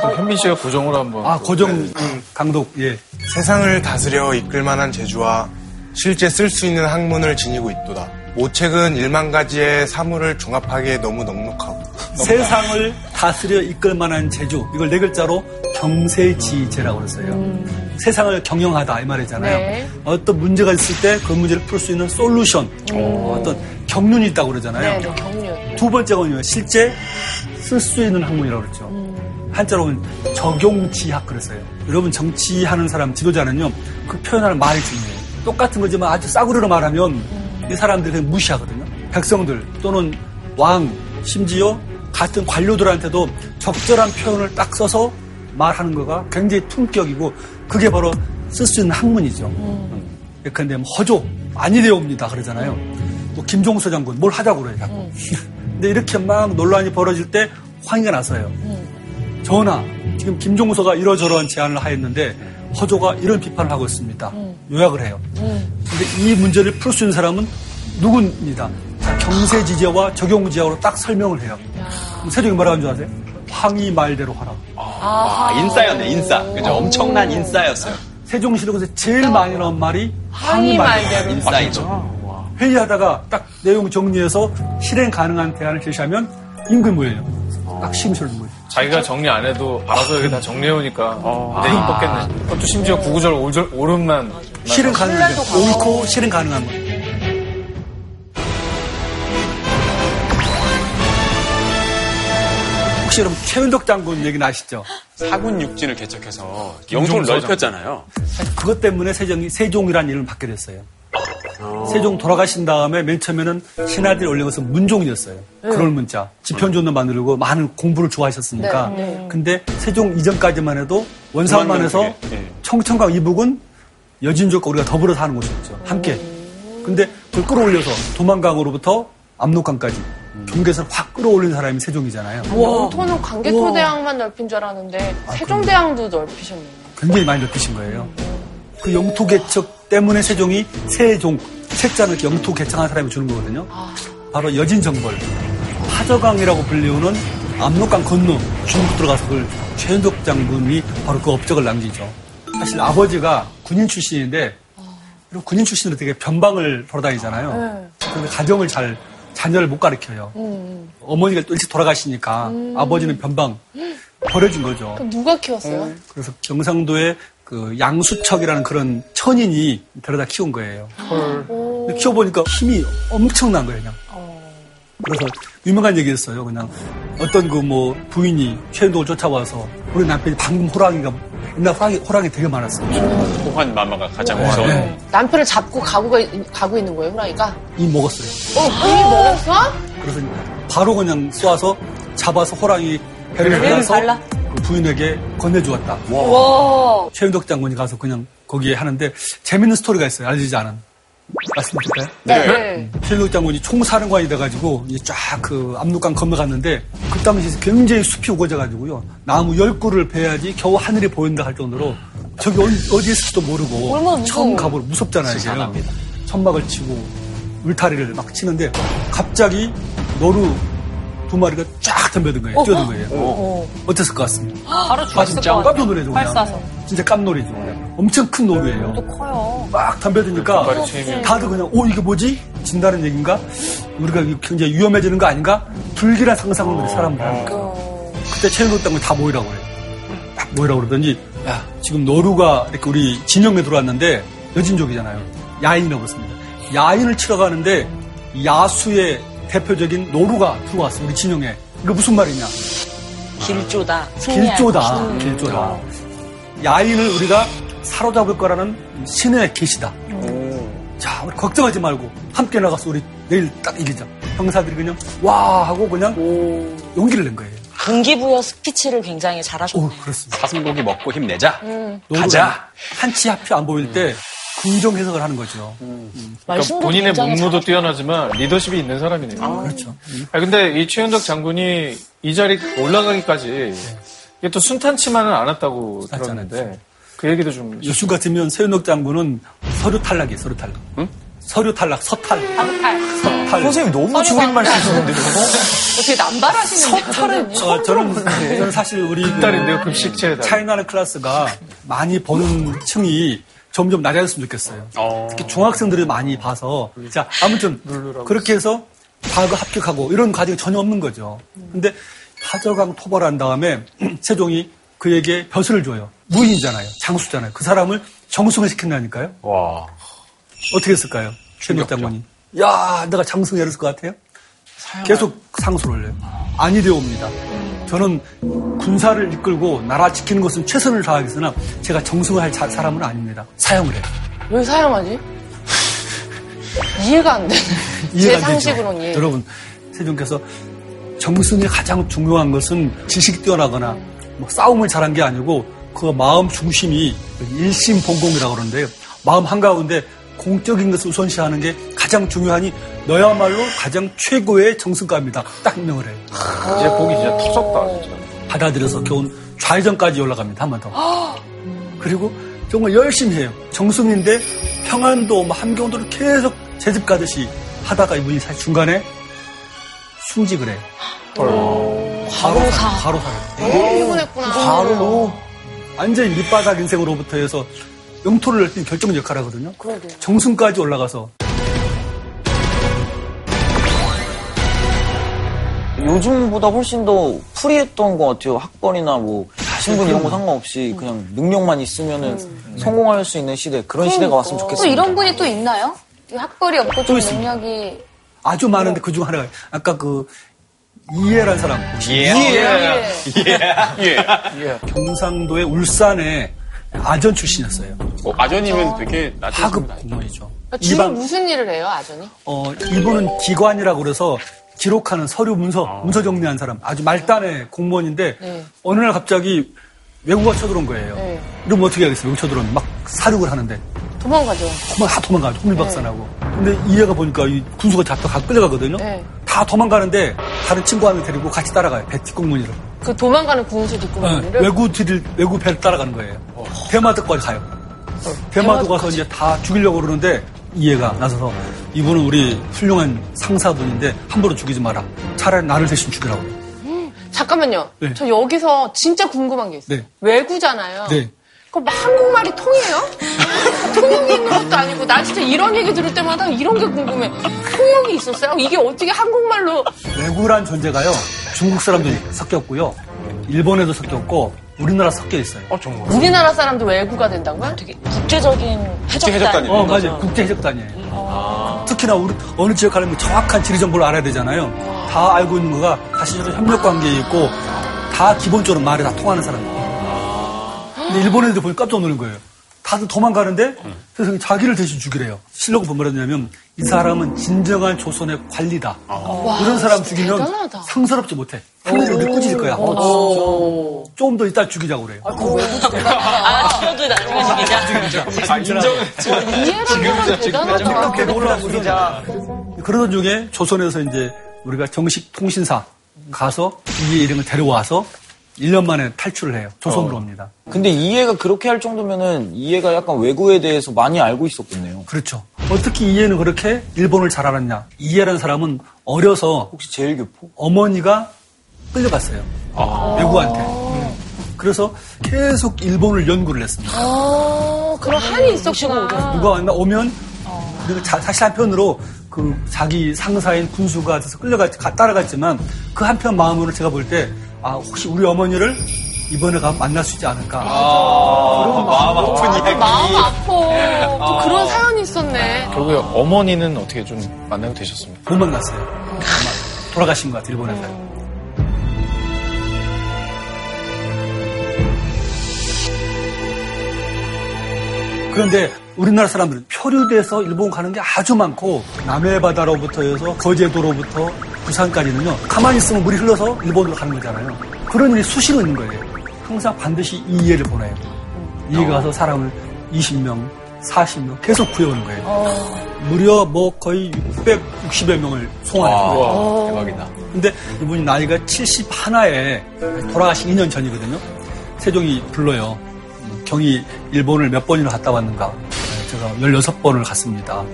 또 현민 씨가 고정으로 한번. 아 고정 강독 예. 세상을 다스려 이끌 만한 재주와 실제 쓸 수 있는 학문을 지니고 있도다. 모책은 일만 가지의 사물을 종합하기에 너무 넉넉하고 세상을 다스려 이끌 만한 재주 이걸 네 글자로 경세지제라고 그랬어요. 세상을 경영하다 이 말이잖아요. 네. 어떤 문제가 있을 때 그 문제를 풀 수 있는 솔루션, 어, 떤 경륜이 있다고 그러잖아요. 네, 네, 경륜. 두 번째가요 실제 쓸 수 있는 학문이라고 그랬죠. 한자로는 적용지학 그랬어요. 여러분 정치하는 사람 지도자는요 그 표현하는 말이 중요해요. 똑같은 거지만 아주 싸구려로 말하면 이 사람들이 그냥 무시하거든요. 백성들 또는 왕 심지어 같은 관료들한테도 적절한 표현을 딱 써서 말하는 거가 굉장히 품격이고 그게 바로 쓸 수 있는 학문이죠. 그런데 뭐 허조 많이 되옵니다 그러잖아요. 또 김종서 장군 뭘 하자고 그래요 자꾸. 근데 이렇게 막 논란이 벌어질 때 황희가 나서요. 전하 지금 김종서가 이러저러한 제안을 하였는데 허조가 이런 비판을 하고 있습니다. 요약을 해요. 근데 이 문제를 풀 수 있는 사람은 누구입니다. 자, 경세지제와 적용지하로 딱 설명을 해요. 세종이 뭐라고 한줄 아세요? 황희 말대로 하라. 아, 인싸였네, 인싸. 그죠? 엄청난 인싸였어요. 세종시록에서 제일 많이 나온 말이 황희 황희 말대로. 인싸이죠. 회의하다가 딱 내용 정리해서 실행 가능한 대안을 제시하면 임금 모여요. 딱 모여요. 자기가 정리 안 해도 알아서 여기 다 정리해오니까 내힘 뻗겠네. 그것도 심지어 구구절 오절 오름만. 실행 가능한 거. 옳고 실행 가능한 거. 혹시 여러분 최은덕 장군 얘기는 아시죠? 사군 육진을 개척해서 영토를 넓혔잖아요. 그것 때문에 세종이 세종이라는 이름을 받게 됐어요. 세종 돌아가신 다음에 맨 처음에는 신하들이 올린 것은 문종이었어요. 그럴 문자. 지편전도 만들고 많은 공부를 좋아하셨으니까. 근데 세종 이전까지만 해도 원산만 해서 예. 청천강 이북은 여진족과 우리가 더불어 사는 곳이었죠. 함께. 근데 그걸 끌어올려서 도만강으로부터 압록강까지 경계선을 확 끌어올린 사람이 세종이잖아요. 영토는 광개토대왕만 넓힌 줄 알았는데 세종대왕도 넓히셨네요. 굉장히 많이 느끼신 거예요. 그 영토 개척 때문에 세종이 세종, 책자는 이렇게 영토 개척한 사람이 주는 거거든요. 바로 여진정벌, 하저강이라고 불리우는 압록강 건너 중국 들어가서 그걸 최현덕 장군이 바로 그 업적을 남기죠. 사실 아버지가 군인 출신인데 그리고 군인 출신으로 되게 변방을 돌아다니잖아요. 근데 가정을 잘 자녀를 못 가르쳐요. 어머니가 또 일찍 돌아가시니까 아버지는 변방 버려진 거죠. 그럼 누가 키웠어요? 그래서 경상도에 그 양수척이라는 그런 천인이 데려다 키운 거예요. 키워보니까 힘이 엄청난 거예요, 그냥. 그래서 유명한 얘기 였어요 그냥 어떤 그 뭐 부인이 최현동을 쫓아와서 우리 남편이 방금 호랑이가 옛날 호랑이, 호랑이 되게 많았어요. 호환 마마가 가장 무서운. 네. 남편을 잡고 가고, 가고 있는 거예요, 호랑이가? 이 먹었어요. 어, 이미 먹었어? 그래서 바로 그냥 쏘아서 잡아서 호랑이 배를 갈라서 갈라? 그 부인에게 건네주었다. 와. 최윤덕 장군이 가서 그냥 거기에 하는데 재밌는 스토리가 있어요. 알려지지 않은. 말씀드릴까요? 네. 최윤덕 장군이 총사령관이 돼가지고 쫙 그 압록강 건너갔는데 그 당시에 굉장히 숲이 우거져가지고요. 나무 열 그루를 베야지 겨우 하늘이 보인다 할 정도로 저기 어디, 있을지도 모르고. 처음 가보고 무섭잖아요. 이게 천막을 치고 울타리를 막 치는데 갑자기 노루 두 마리가 쫙 덤벼든 거예요. 뛰어든 거예요. 어땠을 것 같습니다. 바로 아, 죽었을 진짜 것 같아요. 깜짝 놀라죠. 활 그냥. 쏴서. 진짜 깜놀이죠. 그냥. 엄청 큰 노루예요. 또 커요. 막 덤벼드니까 다들 그냥 오 이게 뭐지? 진다는 얘기인가? 우리가 굉장히 위험해지는 거 아닌가? 불길한 상상을 사람들 하는 거예요. 그때 최영국 당을 다 모이라고 그래요. 딱 모이라고 그러더니 야 지금 노루가 이렇게 우리 진영에 들어왔는데 여진족이잖아요. 야인이라고 그랬습니다. 야인을 치러 가는데 야수의 대표적인 노루가 들어왔어 우리 진영에. 이거 무슨 말이냐? 길조다. 승리할 길조다. 것이다. 길조다. 야인을 우리가 사로잡을 거라는 신의 계시다. 자, 우리 걱정하지 말고 함께 나가서 우리 내일 딱 이기자. 형사들이 그냥 와 하고 그냥 용기를 낸 거예요. 동기부여 스피치를 굉장히 잘하셨네요. 오, 그렇습니다. 사슴고기 먹고 힘내자. 노루가 가자. 한치 앞이 안 보일 때 긍정 해석을 하는 거죠. 그러니까 말씀도 본인의 문무도 뛰어나지만 리더십이 있는 사람이네요. 그렇죠. 아, 근데 이 최윤덕 장군이 이 자리 올라가기까지 이게 또 순탄치만은 않았다고 들었는데 그 얘기도 좀 요즘 같으면 최윤덕 장군은 서류 탈락이에요, 서류 탈락. 서류 탈락, 서탈. 서탈. 선생님 너무 줄임말 쓰시는데 저거? 어떻게 남발하시는 거예요? 어, 저는, 저는 사실 우리 그 딸인데요 급식체에다. 차이나는 클래스가 많이 보는 층이 점점 낮아졌으면 좋겠어요. 특히 중학생들이 많이 봐서. 자, 아무튼 그렇게 해서 과거 합격하고 이런 과정이 전혀 없는 거죠. 근데 하저강 토벌한 다음에 세종이 그에게 벼슬을 줘요. 무인이잖아요. 장수잖아요. 그 사람을 정승을 시킨다니까요. 와. 어떻게 했을까요? 최민혁 장관이. 야, 내가 장승 해렸을 것 같아요? 계속 상수를 해요. 아니 되옵니다. 저는 군사를 이끌고 나라 지키는 것은 최선을 다하겠으나 제가 정승을 할 자- 사람은 아닙니다. 사형을 해요. 왜 사용하지? 이해가 안 되네. 제 이해가 안 되죠? 상식으로는 이해. 여러분, 세종께서 정승이 가장 중요한 것은 지식이 뛰어나거나 뭐 싸움을 잘한 게 아니고 그 마음 중심이 일심봉공이라고 그러는데요. 마음 한가운데 공적인 것을 우선시하는 게 가장 중요하니 너야말로 가장 최고의 정승가입니다. 딱 명을 해요. 이제 보기 진짜 터졌다 진짜. 받아들여서 겨우 좌회전까지 올라갑니다. 한 번 더. 그리고 정말 열심히 해요. 정승인데 평안도, 뭐 함경도를 계속 제집 가듯이 하다가 이분이 사실 중간에 승직을 해요. 바로 사. 바로. 피곤했구나. 바로 완전히 밑바닥 인생으로부터 해서 영토를 넓힌 결정 역할을 하거든요. 정승까지 올라가서 요즘보다 훨씬 더 프리했던 것 같아요. 학벌이나 뭐 신분 이런 거 상관없이 그냥 능력만 있으면은 성공할 수 있는 시대 그런 시대가 왔으면 또 좋겠습니다. 이런 분이 또 있나요? 이 학벌이 없고 좀 능력이 아주 많은데 그중 하나가 아까 그 이해란 사람 예. 예. 경상도의 울산에 아전 출신이었어요. 어, 아전이면 되게 낮은 하급 공무원이죠. 주로 이방 무슨 일을 해요, 아전이? 어 이분은 기관이라고 그래서 기록하는 서류 문서 문서 정리한 사람 아주 말단의 공무원인데 네. 어느 날 갑자기 외국가 쳐들어온 거예요. 네. 이러면 어떻게 하겠어요? 외국 쳐들어오면 막 사륙을 하는데 도망가죠. 도망 다 도망가죠. 홍밀박산하고. 근데 이해가 보니까 이 군수가 잡혀 가 끌려가거든요. 네. 다 도망가는데 다른 친구 하나 데리고 같이 따라가요. 배 뒷공문이로. 그 도망가는 군수 네, 뒷구멍이를 외구 뒤를 외구 배를 따라가는 거예요. 대마도까지 가요. 대마도 가서 이제 다 죽이려고 그러는데 이해가 나서서 이분은 우리 훌륭한 상사분인데 함부로 죽이지 마라. 차라리 나를 대신 죽이라고. 잠깐만요. 네. 저 여기서 진짜 궁금한 게 있어요. 네. 외구잖아요. 네. 그럼 막 한국말이 통해요? 통역이 있는 것도 아니고 나 진짜 이런 얘기 들을 때마다 이런 게 궁금해. 통역이 있었어요? 이게 어떻게 한국말로 외구란 존재가요. 중국 사람들이 섞였고요. 일본에도 섞였고 우리나라 섞여 있어요. 어, 정말. 우리나라 사람도 외구가 된다고요? 되게 국제적인 해적단. 해적단이에요. 어, 맞아요. 국제 해적단이에요. 특히나 우리 어느 지역 가려면 정확한 지리 정보를 알아야 되잖아요. 다 알고 있는 거가 사실은 협력 관계에 있고 다 기본적으로 말이 다 통하는 사람이에요. 근데 일본 애들 보니 깜짝 놀란 거예요. 다들 도망가는데 세상에 자기를 대신 죽이래요. 실록을 보면 뭐냐면 이 사람은 진정한 조선의 관리다. 이런 사람 죽이면 대단하다. 상스럽지 못해. 평생 이렇게 꾸짖을 거야. 조금 더 이따 죽이자고 그래요. 아, 죽여도 나중에 죽이자. 아, 인정을. 이해를 대단하다. 계속 올라가서 그러던 중에 조선에서 이제 우리가 정식 통신사 가서 이의 일행을 데려와서 1년 만에 탈출을 해요. 조선으로 옵니다. 근데 이해가 그렇게 할 정도면은 이해가 약간 외구에 대해서 많이 알고 있었겠네요. 그렇죠. 어떻게 이해는 그렇게 일본을 잘 알았냐? 이해라는 사람은 어려서 혹시 제일 교포? 어머니가 끌려갔어요. 외구한테. 그래서 계속 일본을 연구를 했습니다. 어, 그런 한이 있었구나. 누가 왔나 오면 그리고 자- 사실 한편으로 그 자기 상사인 군수가 돼서 끌려가 가- 따라갔지만 그 한편 마음으로 제가 볼때 아 혹시 우리 어머니를 이번에 가면 만날 수 있지 않을까 마음 아픈 이야기. 마음 아파. 또 그런 사연이 있었네. 결국에 어머니는 어떻게 좀 만나게 되셨습니까? 못 만났어요. 아마 돌아가신 것 같아요 일본에서. 그런데 우리나라 사람들은 표류돼서 일본 가는 게 아주 많고 남해 바다로부터 해서 거제도로부터 부산까지는요 가만히 있으면 물이 흘러서 일본으로 가는 거잖아요 그런 일이 수시로 있는 거예요 항상 반드시 이해를 보내요 이해가 가서 사람을 20명 40명 계속 구해오는 거예요 무려 뭐 거의 660여 명을 송환했어요 와, 대박이다. 근데 이분이 나이가 71에 돌아가신 2년 전이거든요. 세종이 불러요. 음, 경이 일본을 몇 번이나 갔다 왔는가. 네, 제가 16번을 갔습니다.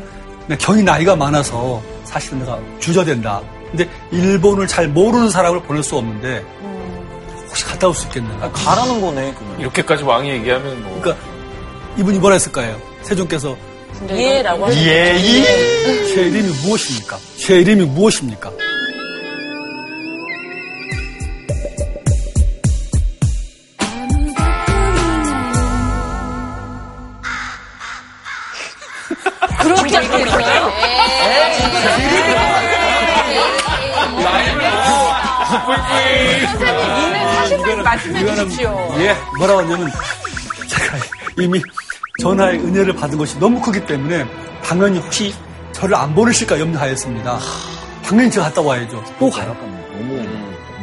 근데 경이 나이가 많아서 사실은 내가 주저된다. 근데 일본을 잘 모르는 사람을 보낼 수 없는데 혹시 갔다 올 수 있겠는가. 가라는 거네, 그냥. 이렇게까지 왕이 얘기하면 뭐. 그러니까 이분이 뭐라 했을 거예요. 세종께서. 예이. 제 이름이 무엇입니까? 제 이름이 무엇입니까? 사실만 말씀해 주십시오. 예, 뭐라고 하냐면 제가 이미 전하의 은혜를 받은 것이 너무 크기 때문에 당연히 혹시 저를 안 보내실까 염려하였습니다. 당연히 제가 갔다 와야죠. 또 가요. 너무,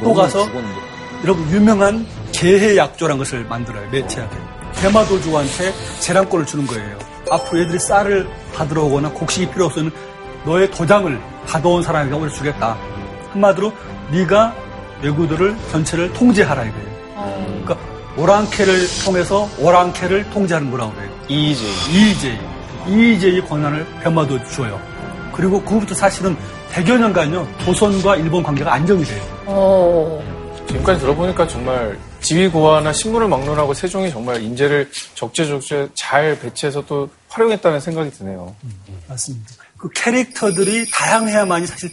또 가서 죽었는데. 여러분 유명한 개해약조란 것을 만들어요. 매체하게. 대마도주한테 재량권을 주는 거예요. 앞으로 얘들이 쌀을 받으러 오거나 곡식이 필요 없으면 너의 도장을 받아온 사람에게 오늘 주겠다. 한마디로 네가 외구들을 전체를 통제하라 이거예요. 그러니까 오랑캐를 통해서 오랑캐를 통제하는 거라고 그래요. 이제. EJ. EJ의 권한을 변마도 줘요. 그리고 그후부터 사실은 100여 년간요, 조선과 일본 관계가 안정이 돼요. 어. 지금까지 들어보니까 정말 지휘고하나 신문을 막론하고 세종이 정말 인재를 적재적재 잘 배치해서 또 활용했다는 생각이 드네요. 맞습니다. 그 캐릭터들이 다양해야만이 사실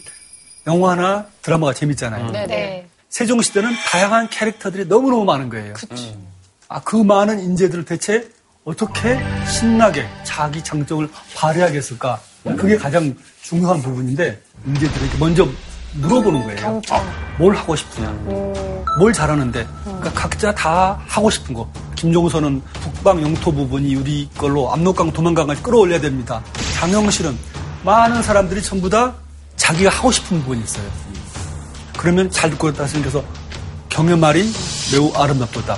영화나 드라마가 재밌잖아요. 네네. 세종시대는 다양한 캐릭터들이 너무너무 많은 거예요. 아, 그 많은 인재들을 대체 어떻게 신나게 자기 장점을 발휘하겠을까? 그게 가장 중요한 부분인데, 인재들에게 먼저 물어보는 거예요. 아, 뭘 하고 싶으냐? 뭘 잘하는데? 그러니까 각자 다 하고 싶은 거. 김종선은 북방 영토 부분이 우리 걸로 압록강 도망강까지 끌어올려야 됩니다. 장영실은 많은 사람들이 전부 다 자기가 하고 싶은 부분이 있어요. 그러면 잘 듣고 있다 생겨서 경연말이 매우 아름답도다.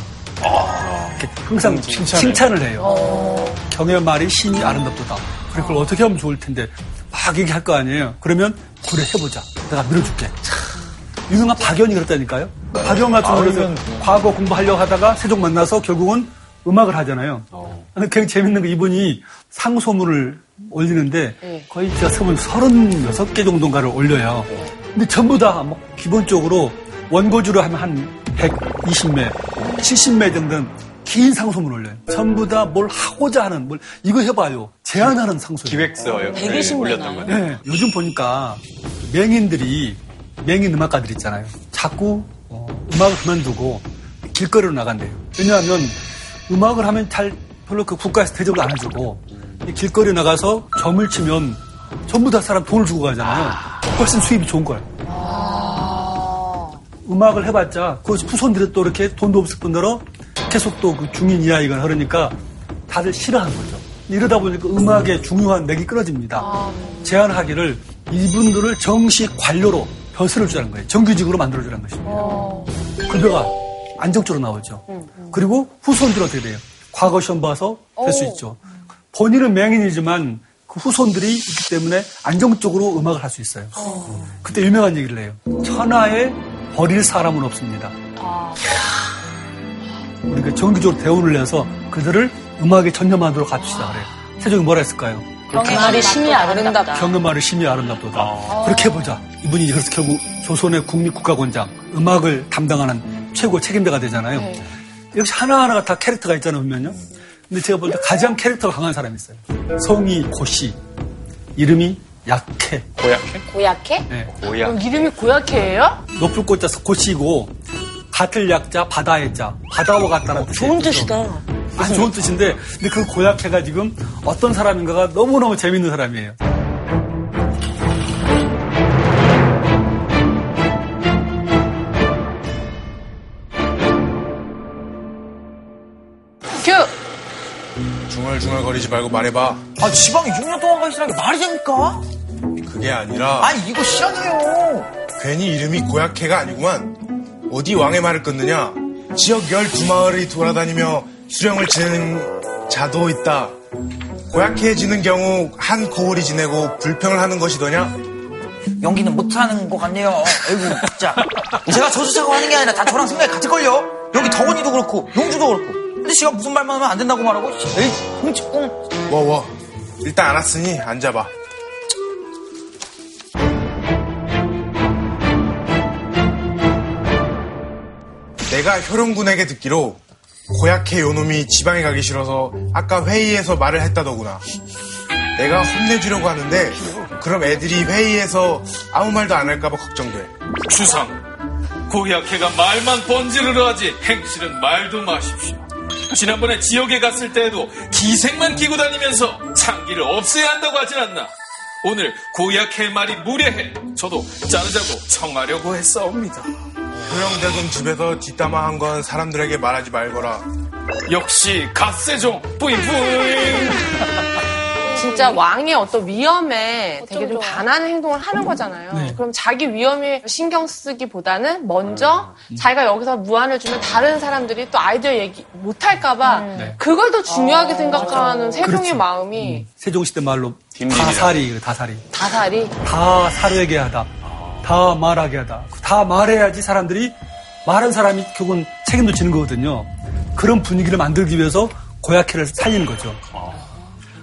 이렇게 항상 칭찬을, 해요. 경연말이 신이 아름답도다. 그리고 그걸 어떻게 하면 좋을 텐데 막 얘기할 거 아니에요. 그러면 그래 해보자. 내가 밀어줄게. 유명한 박연이 그랬다니까요. 박연 같은 경우는 과거 공부하려고 하다가 세종 만나서 결국은 음악을 하잖아요. 근데 굉장히 재밌는 거 이분이 상소문을 올리는데 거의 제가 소문 36개 정도인가를 올려요. 근데 전부 다 뭐 기본적으로 원고주로 하면 한 120매, 70매 정도는 긴 상소문을 올려요. 전부 다 뭘 하고자 하는, 뭘, 이거 해봐요. 제안하는 상소문. 기획서요. 120 올렸던 매나. 거죠. 네, 요즘 보니까 맹인들이 맹인 음악가들 있잖아요. 자꾸 어, 음악을 그만두고 길거리로 나간대요. 왜냐하면 음악을 하면 잘 별로 그 국가에서 대접을 안 해주고 길거리 나가서 점을 치면 전부 다 사람 돈을 주고 가잖아요. 훨씬 수입이 좋은 거예요. 음악을 해봤자 그 후손들이 또 이렇게 돈도 없을 뿐더러 계속 또 그 중인 이야기가 흐르니까 다들 싫어하는 거죠. 이러다 보니까 음악의 중요한 맥이 끊어집니다. 제안하기를 이분들을 정식 관료로 벼슬을 주라는 거예요. 정규직으로 만들어주라는 것입니다. 급여가 안정적으로 나오죠. 그리고 후손들 어떻게 돼요? 과거 시험 봐서 될 수 있죠. 본인은 맹인이지만 그 후손들이 있기 때문에 안정적으로 음악을 할 수 있어요. 그때 유명한 얘기를 해요. 천하에 버릴 사람은 없습니다. 우리가 정규적으로 대우를 내서 그들을 음악에 전념하도록 합시다 그래요. 세종이 뭐라 했을까요? 경의 말이 심히 아름답다. 경의 말이 심히 아름답도다. 그렇게 해보자. 이분이 그래서 결국 조선의 국립국가권장, 음악을 담당하는 최고 책임자가 되잖아요. 네. 역시 하나하나가 다 캐릭터가 있잖아요, 보면요. 근데 제가 볼 때 가장 캐릭터가 강한 사람이 있어요. 성이 고씨, 이름이 약해. 고약해? 고약해? 네. 그럼 이름이 고약해예요? 높을 꽃자 고씨고 같을 약자 바다의 자 바다와 같다는 뜻이에요. 좋은 뜻이다. 아주 좋은 뜻인데 근데 그 고약해가 지금 어떤 사람인가가 너무너무 재밌는 사람이에요. 중얼중얼거리지 말고 말해봐. 아, 지방에 6년 동안 가 있으라는 게 말이 됩니까? 그게 아니라 아니, 이거 실화네요. 괜히 이름이 고약해가 아니구만. 어디 왕의 말을 끊느냐? 지역 12마을이 돌아다니며 수령을 지내는 자도 있다. 고약해지는 경우 한 거울이 지내고 불평을 하는 것이더냐? 연기는 못하는 것 같네요. 아이고, 진짜. 제가 저주자고 하는 게 아니라 다 저랑 생각이 같을걸요? 여기 덕원이도 그렇고, 용주도 그렇고. 씨가 무슨 말만 하면 안 된다고 말하고, 에이, 흠칫꿍. 워, 워. 일단 알았으니 앉아봐. 내가 효령군에게 듣기로 고약해 요놈이 지방에 가기 싫어서 아까 회의에서 말을 했다더구나. 내가 혼내주려고 하는데 그럼 애들이 회의에서 아무 말도 안 할까봐 걱정돼. 주상, 고약해가 말만 번지르르 하지 행실은 말도 마십시오. 지난번에 지역에 갔을 때에도 기생만 끼고 다니면서 창기를 없애야 한다고 하진 않나. 오늘 고약해 말이 무례해. 저도 자르자고 청하려고 했사옵니다. 효령대군 집에서 뒷담화한 건 사람들에게 말하지 말거라. 역시 갓세종 뿌잉뿌잉. 진짜 왕의 어떤 위험에 되게 좀 반하는 행동을 하는 거잖아요. 네. 그럼 자기 위험에 신경 쓰기보다는 먼저 자기가 여기서 무안을 주면 다른 사람들이 또 아이디어 얘기 못 할까봐 네. 그걸 더 중요하게 생각하는 세종의 그렇지. 마음이 세종시대 말로 뒷일이라. 다살이, 다살이. 다살이 다 사르게 하다. 다 말하게 하다. 다 말해야지 사람들이 말한 사람이 결국은 책임도 지는 거거든요. 그런 분위기를 만들기 위해서 고약해를 살리는 거죠.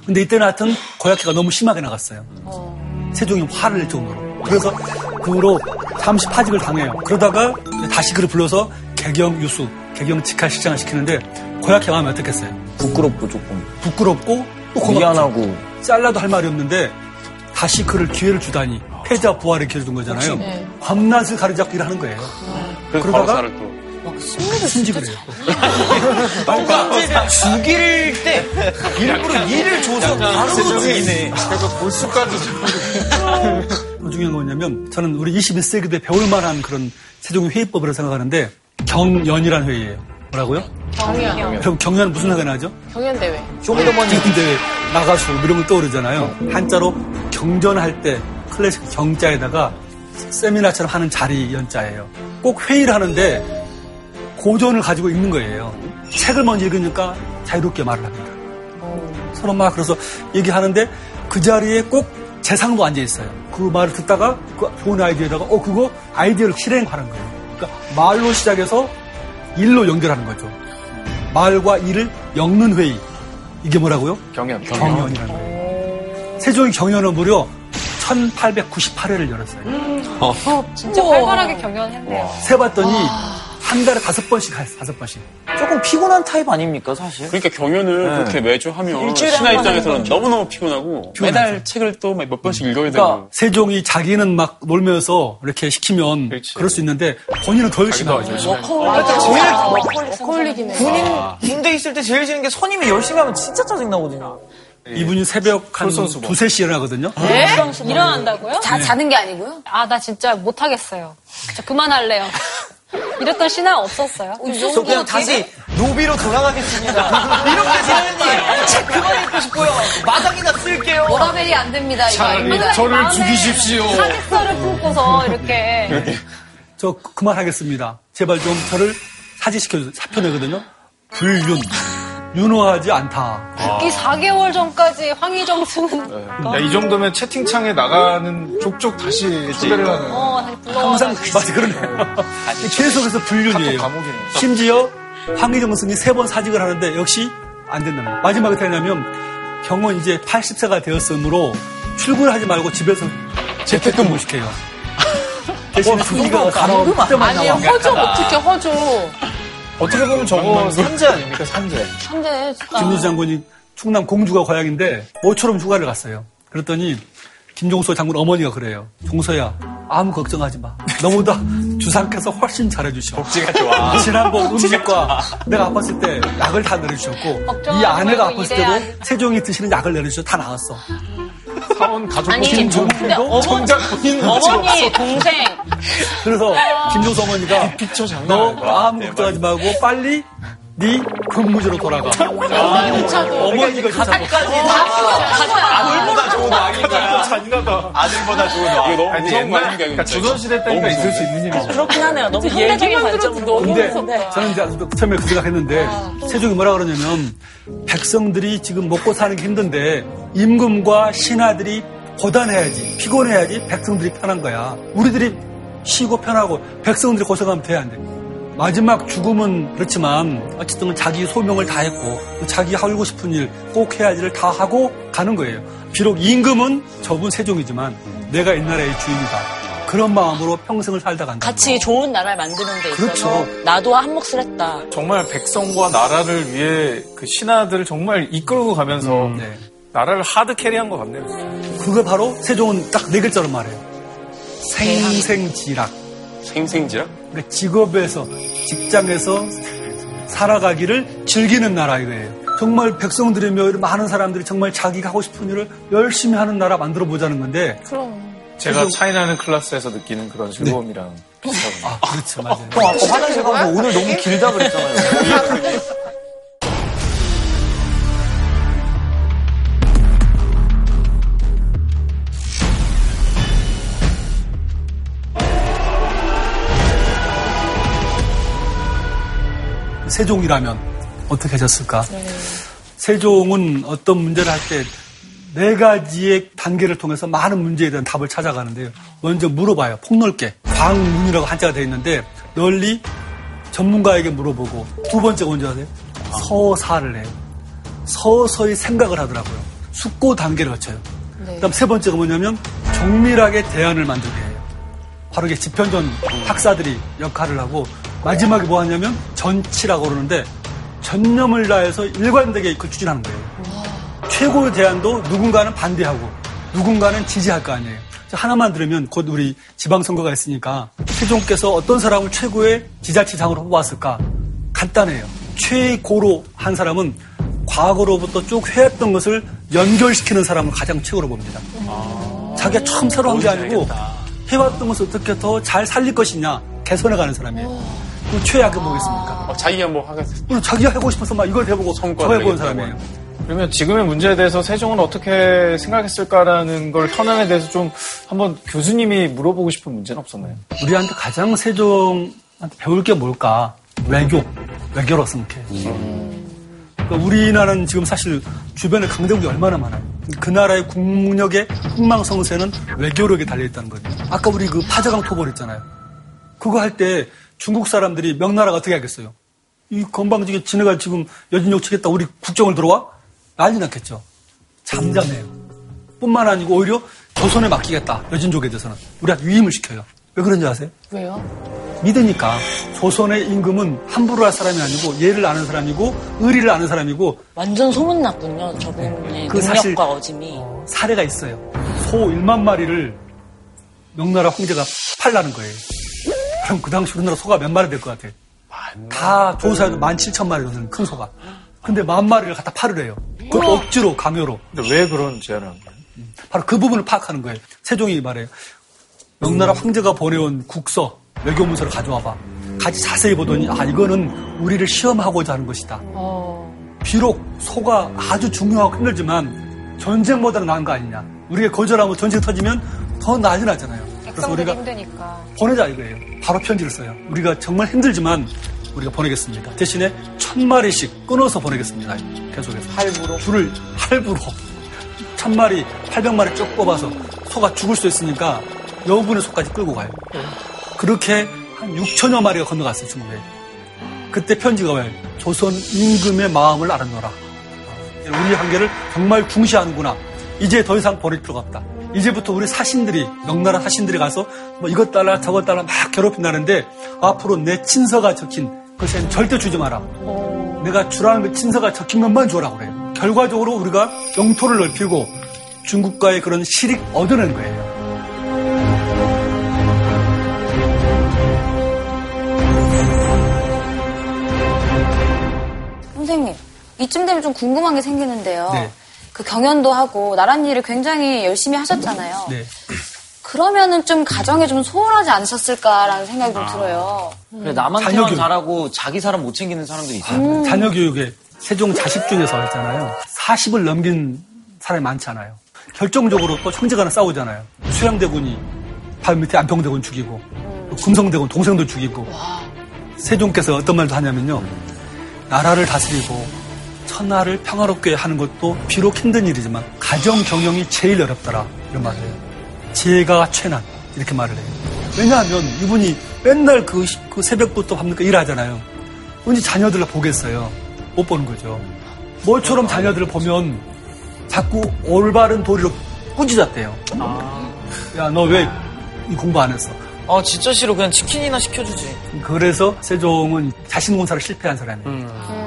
근데 이때는 하여튼 고약해가 너무 심하게 나갔어요. 세종이 화를 낼 정도로. 그래서 그 후로 잠시 파직을 당해요. 그러다가 다시 그를 불러서 개경 유수, 개경 직할 시장을 시키는데 고약해가 하면 어떻겠어요? 부끄럽고 조금. 부끄럽고 또 고맙죠. 미안하고. 잘라도 할 말이 없는데 다시 그를 기회를 주다니 패자 부활의 기회를 준 거잖아요. 네. 밤낮을 가리잡고 일하는 거예요. 그러다가-. 순직을 해요. 그러니까 죽일 때 일부러 일을 줘서 바로 죽이네. 그래서 볼수까지 더 중요한 건 뭐냐면 저는 우리 21세기에 배울 만한 그런 세종의 회의법이라고 생각하는데 경연이라는 회의예요. 뭐라고요? 경연, 그럼 경연은 무슨 회가 나죠? 경연 대회. 쇼미더머니 대회 나가수 뭐 이런 거 떠오르잖아요. 한자로 경전할 때 클래식 경자에다가 세미나처럼 하는 자리 연자예요. 꼭 회의를 하는데 고전을 가지고 읽는 거예요. 책을 먼저 읽으니까 자유롭게 말을 합니다. 서로 막 그래서 얘기하는데 그 자리에 꼭 재상도 앉아 있어요. 그 말을 듣다가 그 좋은 아이디어에다가 어 그거 아이디어를 실행하는 거예요. 그러니까 말로 시작해서 일로 연결하는 거죠. 말과 일을 엮는 회의. 이게 뭐라고요? 경연. 경연 이라는 거예요. 세종이 경연은 무려 1898회를 열었어요. 진짜 활발하게 경연했네요. 세봤더니 한 달에 다섯 번씩 가요, 다섯 번씩. 조금 피곤한 타입 아닙니까, 사실? 그러니까 경연을 네. 그렇게 매주 하면 일주일에 신하 한번 입장에서는. 너무너무 피곤하고 매달 책을 또 몇 번씩 읽어야 그러니까 되고 세종이 자기는 막 놀면서 이렇게 시키면 그럴 수 있는데 본인은 더 열심히 하죠. 워커홀릭이네. 군인, 군대 있을 때 제일 싫은 게 선임이 열심히 하면 진짜 짜증 나거든요. 이분이 새벽 한. 두세 시에 일어나거든요. 네? 일어난다고요? 자, 자는 게 아니고요? 아, 나 진짜 못하겠어요. 진짜 그만할래요. 이랬던 신화 없었어요? 저 그냥 다시 노비로 돌아가겠습니다. 이렇게 세연님 책 그만 읽고 싶고요. 마당이나 쓸게요. 워라벨이 안 됩니다, 이거. 저를 죽이십시오. 사직서를 품고서 이렇게. 저 그만하겠습니다. 제발 좀 저를 사직시켜주세요. 사표 내거든요. 불륜. 윤호하지 않다. 이 4개월 전까지 황희정승은 야, 이 정도면 채팅창에 나가는 족족 다시 초대를 하는. 어, 다시 불러와. 항상 맞아 그러네요. 계속해서 불륜이에요. 심지어 황희정 승이 세 번 사직을 하는데 역시 안 된다는 마지막에 되냐면 경은 이제 80세가 되었으므로 출근하지 말고 집에서 재택근무 시켜요. 대신에 승기가 간혹 그때만 아니, 나와. 허주 못 지켜, 허주. 어떻게 보면 저거 산재 아닙니까, 산재. 근데 진짜. 김문수 장군이 충남 공주가 고향인데 모처럼 휴가를 갔어요. 그랬더니 김종서 장군 어머니가 그래요. 종서야 아무 걱정하지 마. 너보다 주상께서 훨씬 잘해주셔. 복지가 좋아. 지난번 음식과 내가 아팠을 때 약을 다 내려주셨고 이 아내가 아팠을 때도 세종이 드시는 약을 내려주셔서 다 나았어. 사원 가족 아니, 어머- 정작 본인 어머니, 동생. 그래서 김종서 어머니가 피처 장난 너. 아무 걱정하지 말고 빨리 네 근무지로 돌아가. 어머니가 가사까지 아들보다 좋은 왕이니까. 잔인하다. 아들보다 좋은 왕. 이거 너무 아니, 무서운 거 옛날, 아닙니까? 그러니까 조선시대 때니까 있을 수 있는 일이죠. 그렇긴 하네요. 너무 현대적인 관점으로. 너무 근데 무섭다. 저는 이제 처음에 그 생각했는데 세종이 뭐라 그러냐면 백성들이 지금 먹고 사는 게 힘든데 임금과 신하들이 고단해야지 피곤해야지 백성들이 편한 거야. 우리들이 쉬고 편하고 백성들이 고생하면 돼야 안 돼. 마지막 죽음은 그렇지만 어쨌든 자기 소명을 다 했고 또 자기 하고 싶은 일 꼭 해야지를 다 하고 가는 거예요. 비록 임금은 저분 세종이지만 내가 이 나라의 주인이다. 그런 마음으로 평생을 살다 간다. 같이 좋은 나라를 만드는 데 있어서 그렇죠. 나도 한 몫을 했다. 정말 백성과 나라를 위해 그 신하들을 정말 이끌고 가면서 네. 나라를 하드 캐리한 것 같네요. 그거 바로 세종은 딱 네 글자로 말해요. 생생지락. 생생지라? 그러니까 직업에서, 직장에서 살아가기를 즐기는 나라 이거예요. 정말 백성들이며 이런 많은 사람들이 정말 자기가 하고 싶은 일을 열심히 하는 나라 만들어 보자는 건데. 제가 차이나는 클래스에서 느끼는 그런 즐거움이랑 비슷하군요. 아, 그렇죠. 맞아요. 형 아까 화장실 가서 오늘 너무 길다 그랬잖아요. 세종이라면 어떻게 하셨을까? 세종은 어떤 문제를 할 때 네 가지의 단계를 통해서 많은 문제에 대한 답을 찾아가는데요. 먼저 물어봐요. 폭넓게. 광문이라고 한자가 되어 있는데 널리 전문가에게 물어보고 두 번째 가 뭔지 아세요? 서사를 해요. 서서히 생각을 하더라고요. 숙고 단계를 거쳐요. 그다음 세 번째가 뭐냐면 정밀하게 대안을 만들게 해요. 바로 이게 집현전 학사들이 역할을 하고 마지막에 뭐 하냐면 전치라고 그러는데 전념을 다해서 일관되게 그 추진하는 거예요. 최고의 대안도 누군가는 반대하고 누군가는 지지할 거 아니에요. 자, 하나만 들으면 곧 우리 지방선거가 있으니까 세종께서 어떤 사람을 최고의 지자체장으로 뽑았을까? 간단해요. 최고로 한 사람은 과거로부터 쭉 해왔던 것을 연결시키는 사람을 가장 최고로 봅니다. 자기가 처음 새로 한 게 아니고 해왔던 것을 어떻게 더 잘 살릴 것이냐 개선해가는 사람이에요. 그럼 최악의 뭐겠습니까? 어, 자기가 뭐 하겠어. 그럼 자기가 하고 싶어서 막 이걸 해보고 성과 저거 해보는 내겠다고 사람이에요. 그러면 지금의 문제에 대해서 세종은 어떻게 생각했을까라는 걸 현안에 대해서 좀 한번 교수님이 물어보고 싶은 문제는 없었나요? 우리한테 가장 세종한테 배울 게 뭘까? 외교. 외교로 생각해. 그러니까 우리나라는 지금 사실 주변에 강대국이 얼마나 많아요. 그 나라의 국력의 흥망성쇠는 외교력에 달려있다는 거죠. 아까 우리 그 파저강 토벌 있잖아요. 그거 할 때 중국 사람들이 명나라가 어떻게 하겠어요? 이 건방지게 지네가 지금 여진족 치겠다 우리 국정을 들어와? 난리 났겠죠. 잠잠해요. 뿐만 아니고 오히려 조선에 맡기겠다. 여진족에 대해서는. 우리가 위임을 시켜요. 왜 그런지 아세요? 왜요? 믿으니까 조선의 임금은 함부로 할 사람이 아니고 예를 아는 사람이고 의리를 아는 사람이고 완전 소문났군요. 저분의 그 능력과 어짐이. 어, 사례가 있어요. 소 1만 마리를 명나라 황제가 팔라는 거예요. 그럼 그 당시 우리나라 소가 몇 마리 될 것 같아요? 다 조사해도 17,000마리 정도는 큰 소가. 근데 만 마리를 갖다 팔으래요. 그 억지로 강요로. 근데 왜 그런 제안을 한 거예요? 바로 그 부분을 파악하는 거예요. 세종이 말해요. 명나라 황제가 보내온 국서, 외교문서를 가져와봐. 같이 자세히 보더니 아 이거는 우리를 시험하고자 하는 것이다. 비록 소가 아주 중요하고 힘들지만 전쟁보다는 나은 거 아니냐. 우리가 거절하면 전쟁 터지면 더 나아지 나잖아요. 그래서 우리가 힘드니까. 보내자 이거예요. 바로 편지를 써요. 우리가 정말 힘들지만 우리가 보내겠습니다. 대신에 천 마리씩 끊어서 보내겠습니다. 계속해서. 할부로. 줄을 할부로. 천 마리, 팔백 마리 쭉 뽑아서 소가 죽을 수 있으니까 여분의 소까지 끌고 가요. 그렇게 한 6천여 마리가 건너갔어요, 중국에. 그때 편지가 왜? 조선 임금의 마음을 알아노라. 우리 한계를 정말 중시하는구나. 이제 더 이상 버릴 필요가 없다. 이제부터 우리 사신들이, 명나라 사신들이 가서 뭐 이것 달라 저것 달라 막 괴롭힌다는데 앞으로 내 친서가 적힌 그것은 절대 주지 마라. 내가 주라는 그 친서가 적힌 것만 주라 그래요. 결과적으로 우리가 영토를 넓히고 중국과의 그런 실익 얻어낸 거예요. 선생님, 이쯤 되면 좀 궁금한 게 생기는데요. 네. 그 경연도 하고 나란 일을 굉장히 열심히 하셨잖아요. 네. 그러면은 좀 가정에 좀 소홀하지 않으셨을까라는 생각이 좀 들어요. 그래, 남한테만 자녀 교육. 잘하고 자기 사람 못 챙기는 사람들이 있어요. 음. 자녀 교육에 세종 자식 중에서 있잖아요. 40을 넘긴 사람이 많잖아요. 결정적으로 또 형제간에 싸우잖아요. 수양대군이 발 밑에 안평대군 죽이고 또 금성대군 동생도 죽이고 세종께서 어떤 말도 하냐면요. 나라를 다스리고 천하를 평화롭게 하는 것도 비록 힘든 일이지만 가정 경영이 제일 어렵더라 이런 말을 해요. 제가 최난 이렇게 말을 해요. 왜냐하면 이분이 맨날 그, 시- 그 새벽부터 밤늦게 일하잖아요. 언제 자녀들을 보겠어요? 못 보는 거죠. 뭐처럼 자녀들을 보면 자꾸 올바른 도리로 꾸짖었대요. 야, 너왜이 공부 안 했어? 아, 진짜 싫어. 그냥 치킨이나 시켜주지. 그래서 세종은 자신 공사를 실패한 사람이에요.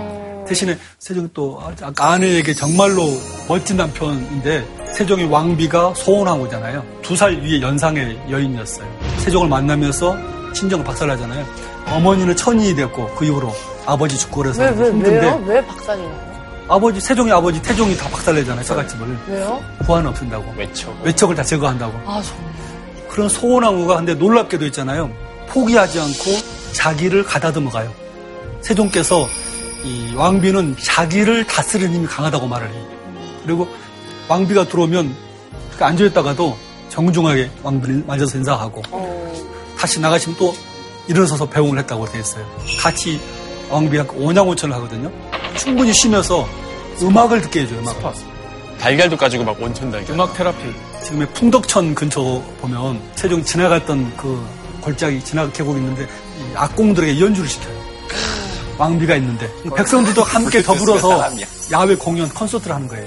대신에 세종이 또 아까 아내에게 정말로 멋진 남편인데 세종이 왕비가 소원왕후잖아요. 두 살 위에 연상의 여인이었어요. 세종을 만나면서 친정을 박살나잖아요. 어머니는 천인이 됐고 그 이후로 아버지 죽고 그래서 왜, 왜, 힘든데 왜요? 왜 박살이 나요? 아버지 세종의 아버지 태종이 다 박살내잖아요. 처갓집을 왜요? 부하는 없앤다고 외척. 외척을 다 제거한다고. 아, 정말. 그런 소원왕후가 근데 놀랍게도 있잖아요. 포기하지 않고 자기를 가다듬어 가요. 세종께서 이 왕비는 자기를 다스리는 힘이 강하다고 말을 해요. 그리고 왕비가 들어오면 그렇게 앉아있다가도 정중하게 왕비를 맞아서 인사하고 다시 나가시면 또 일어서서 배웅을 했다고 되어 있어요. 같이 왕비가 원양온천을 하거든요. 충분히 쉬면서 음악을 듣게 해줘요. 음악. 달걀도 가지고 막 원천 달걀. 음악 테라피. 지금의 풍덕천 근처 보면 세종 지나갔던 그 골짜기 지나 계곡 있는데 이 악공들에게 연주를 시켜요. 왕비가 있는데 백성들도 함께 더불어서. 야외 공연 콘서트를 하는 거예요.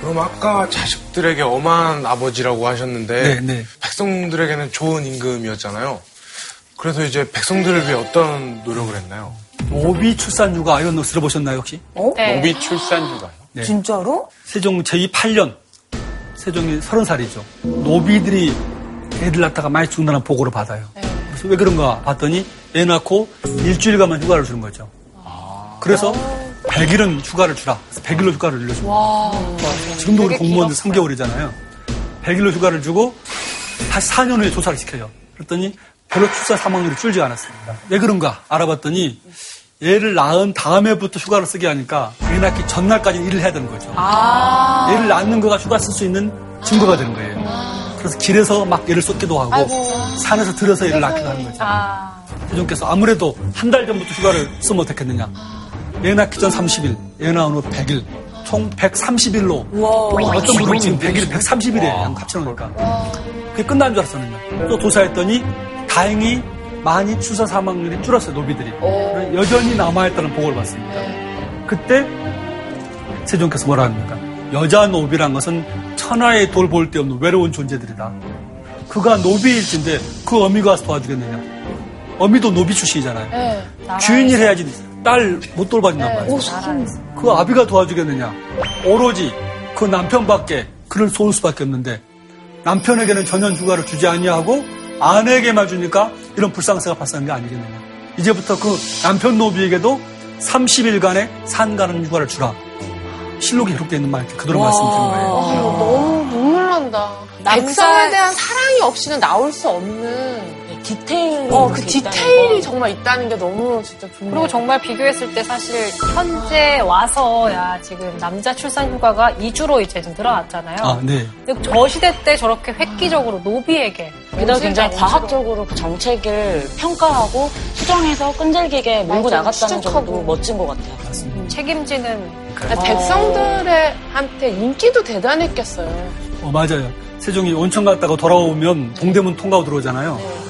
그럼 아까 자식들에게 엄한 아버지라고 하셨는데 네, 네. 백성들에게는 좋은 임금이었잖아요. 그래서 이제 백성들을 위해 어떤 노력을 했나요? 노비 출산 육아 이런 거 들어보셨나요 혹시? 네. 노비 출산 휴가요. 네. 진짜로? 세종 제2 세종이 30살이죠. 노비들이 애들 낳다가 많이 죽는다는 보고를 받아요. 그래서 왜 그런가 봤더니 애 낳고 일주일간만 휴가를 주는 거죠. 그래서 100일은 휴가를 주라. 그래서 100일로 휴가를 늘려줍니다. 지금도 우리 공무원들 3개월이잖아요. 100일로 휴가를 주고 다시 4년 후에 조사를 시켜요. 그랬더니 별로 출산 사망률이 줄지 않았습니다. 왜 그런가 알아봤더니 얘를 낳은 다음에부터 휴가를 쓰게 하니까 애 낳기 전날까지 일을 해야 되는 거죠. 얘를 낳는 거가 휴가 쓸 수 있는 증거가 되는 거예요. 그래서 길에서 막 애를 쏟기도 하고 산에서 들어서 애를 낳기도 하는 거죠. 세종께서 아무래도 한 달 전부터 휴가를 쓰면 어떻겠느냐. 애 낳기 전 30일, 애 낳은 후 100일, 총 130일로 어떤 분은 지금 100일, 130일에 합쳐놓으니까 그게 끝난 줄 알았었는데 또 조사했더니 다행히 많이 출산 사망률이 줄었어요 노비들이 여전히 남아있다는 보고를 받습니다 그때 세종께서 뭐라 합니까 여자 노비란 것은 하나의 돌볼 데 없는 외로운 존재들이다. 그가 노비일진데 그 어미가 와서 도와주겠느냐. 어미도 노비 출신이잖아요. 네, 주인이 해야지 딸 못 돌봐준단 네, 말이에요. 그 아비가 도와주겠느냐. 오로지 그 남편밖에 그를 쏠 수밖에 없는데 남편에게는 전혀 휴가를 주지 아니하고 아내에게만 주니까 이런 불상사가 발생한 게 아니겠느냐. 이제부터 그 남편 노비에게도 30일간의 산가는 휴가를 주라. 실록에 기록되어 있는 말 그대로 말씀드린 거예요. 와, 너무 눈물 난다. 백성에 대한 사랑이 없이는 나올 수 없는 디테일. 어, 그 디테일이 정말 있다는 게 너무 진짜 좋네요. 그리고 정말 비교했을 때 사실 현재 와서 야 지금 남자 출산 휴가가 2주로 이제 좀 늘어났잖아요. 아, 네. 근데 저 시대 때 저렇게 획기적으로 노비에게 게다가 굉장히 과학적으로 그 정책을 평가하고 수정해서 끈질기게 몰고 나갔다는 점도 멋진 것 같아요. 음, 책임지는 그... 백성들한테 인기도 대단했겠어요. 어, 맞아요. 세종이 온천 갔다가 돌아오면 동대문 통과하고 들어오잖아요. 네.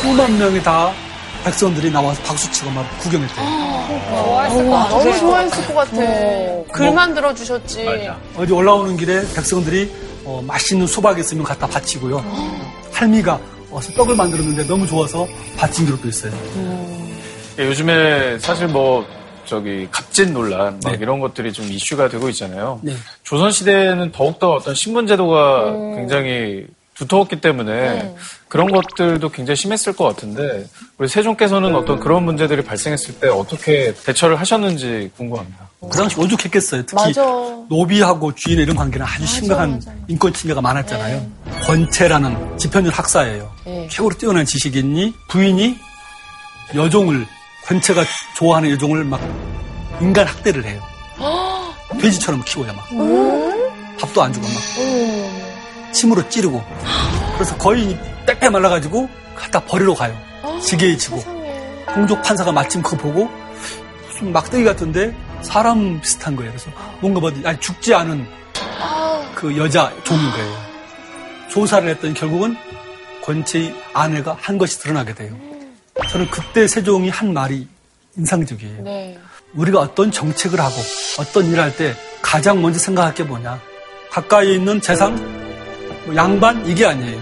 수만 명이 다 백성들이 나와서 박수치고 막 구경했대요. 좋아했을 것 같아. 너무 좋아했을 것 같아. 어, 글만 뭐, 들어주셨지. 어디 올라오는 길에 백성들이 어, 맛있는 수박 있으면 갖다 바치고요. 할미가 어서 떡을 만들었는데 너무 좋아서 바친 기록도 있어요. 음. 요즘에 사실 뭐 저기 갑진 논란 네. 이런 것들이 좀 이슈가 되고 있잖아요. 네. 조선 시대는 더욱더 어떤 신분 제도가 음. 굉장히 두터웠기 때문에 네. 그런 것들도 굉장히 심했을 것 같은데 우리 세종께서는 어떤 그런 문제들이 발생했을 때 어떻게 대처를 하셨는지 궁금합니다. 그 당시 오죽했겠어요. 특히 맞아. 노비하고 주인 이런 관계는 아주 맞아, 심각한 맞아. 인권 침해가 많았잖아요. 네. 권채라는 지편율 학사예요. 네. 최고로 뛰어난 지식인이 부인이 여종을 권채가 좋아하는 여종을 막 인간 학대를 해요. 돼지처럼 키워야 막. 음. 밥도 안 주고 막. 음. 침으로 찌르고 그래서 거의 빽빽 말라가지고 갖다 버리러 가요. 지게에 치고. 공족 판사가 마침 그거 보고 무슨 막대기 같은데 사람 비슷한 거예요. 그래서 뭔가 뭐 아니 죽지 않은 그 여자 종인 거예요. 조사를 했더니 결국은 권채의 아내가 한 것이 드러나게 돼요. 저는 그때 세종이 한 말이 인상적이에요. 네. 우리가 어떤 정책을 하고 어떤 일을 할 때 가장 먼저 생각할 게 뭐냐. 가까이 있는 뭐 양반 이게 아니에요.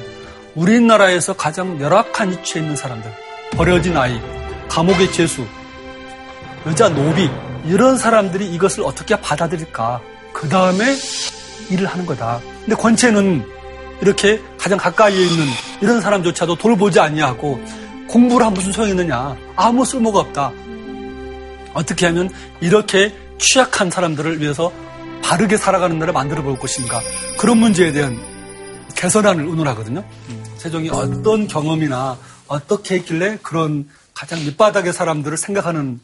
우리나라에서 가장 열악한 위치에 있는 사람들, 버려진 아이, 감옥의 죄수, 여자 노비 이런 사람들이 이것을 어떻게 받아들일까? 그 다음에 일을 하는 거다. 근데 권채는 이렇게 가장 가까이에 있는 이런 사람조차도 돌보지 아니하고 공부를 하면 무슨 소용이 있느냐? 아무 쓸모가 없다. 어떻게 하면 이렇게 취약한 사람들을 위해서 바르게 살아가는 나라를 만들어 볼 것인가? 그런 문제에 대한 개선안을 의논하거든요. 음. 세종이 어떤 경험이나 어떻게 했길래 그런 가장 밑바닥의 사람들을 생각하는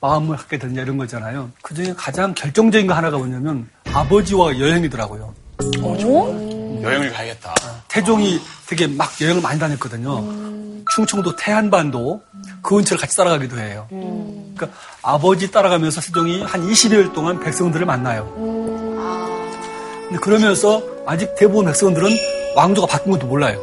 마음을 갖게 됐냐 이런 거잖아요. 그 중에 가장 결정적인 거 하나가 뭐냐면 아버지와 여행이더라고요. 어, 여행을 가야겠다. 아, 태종이 되게 막 여행을 많이 다녔거든요. 음. 충청도 태안반도 그 근처를 같이 따라가기도 해요. 음. 그러니까 아버지 따라가면서 세종이 한 20일 동안 백성들을 만나요. 음. 근데 그러면서 아직 대부분 백성들은 왕조가 바뀐 것도 몰라요.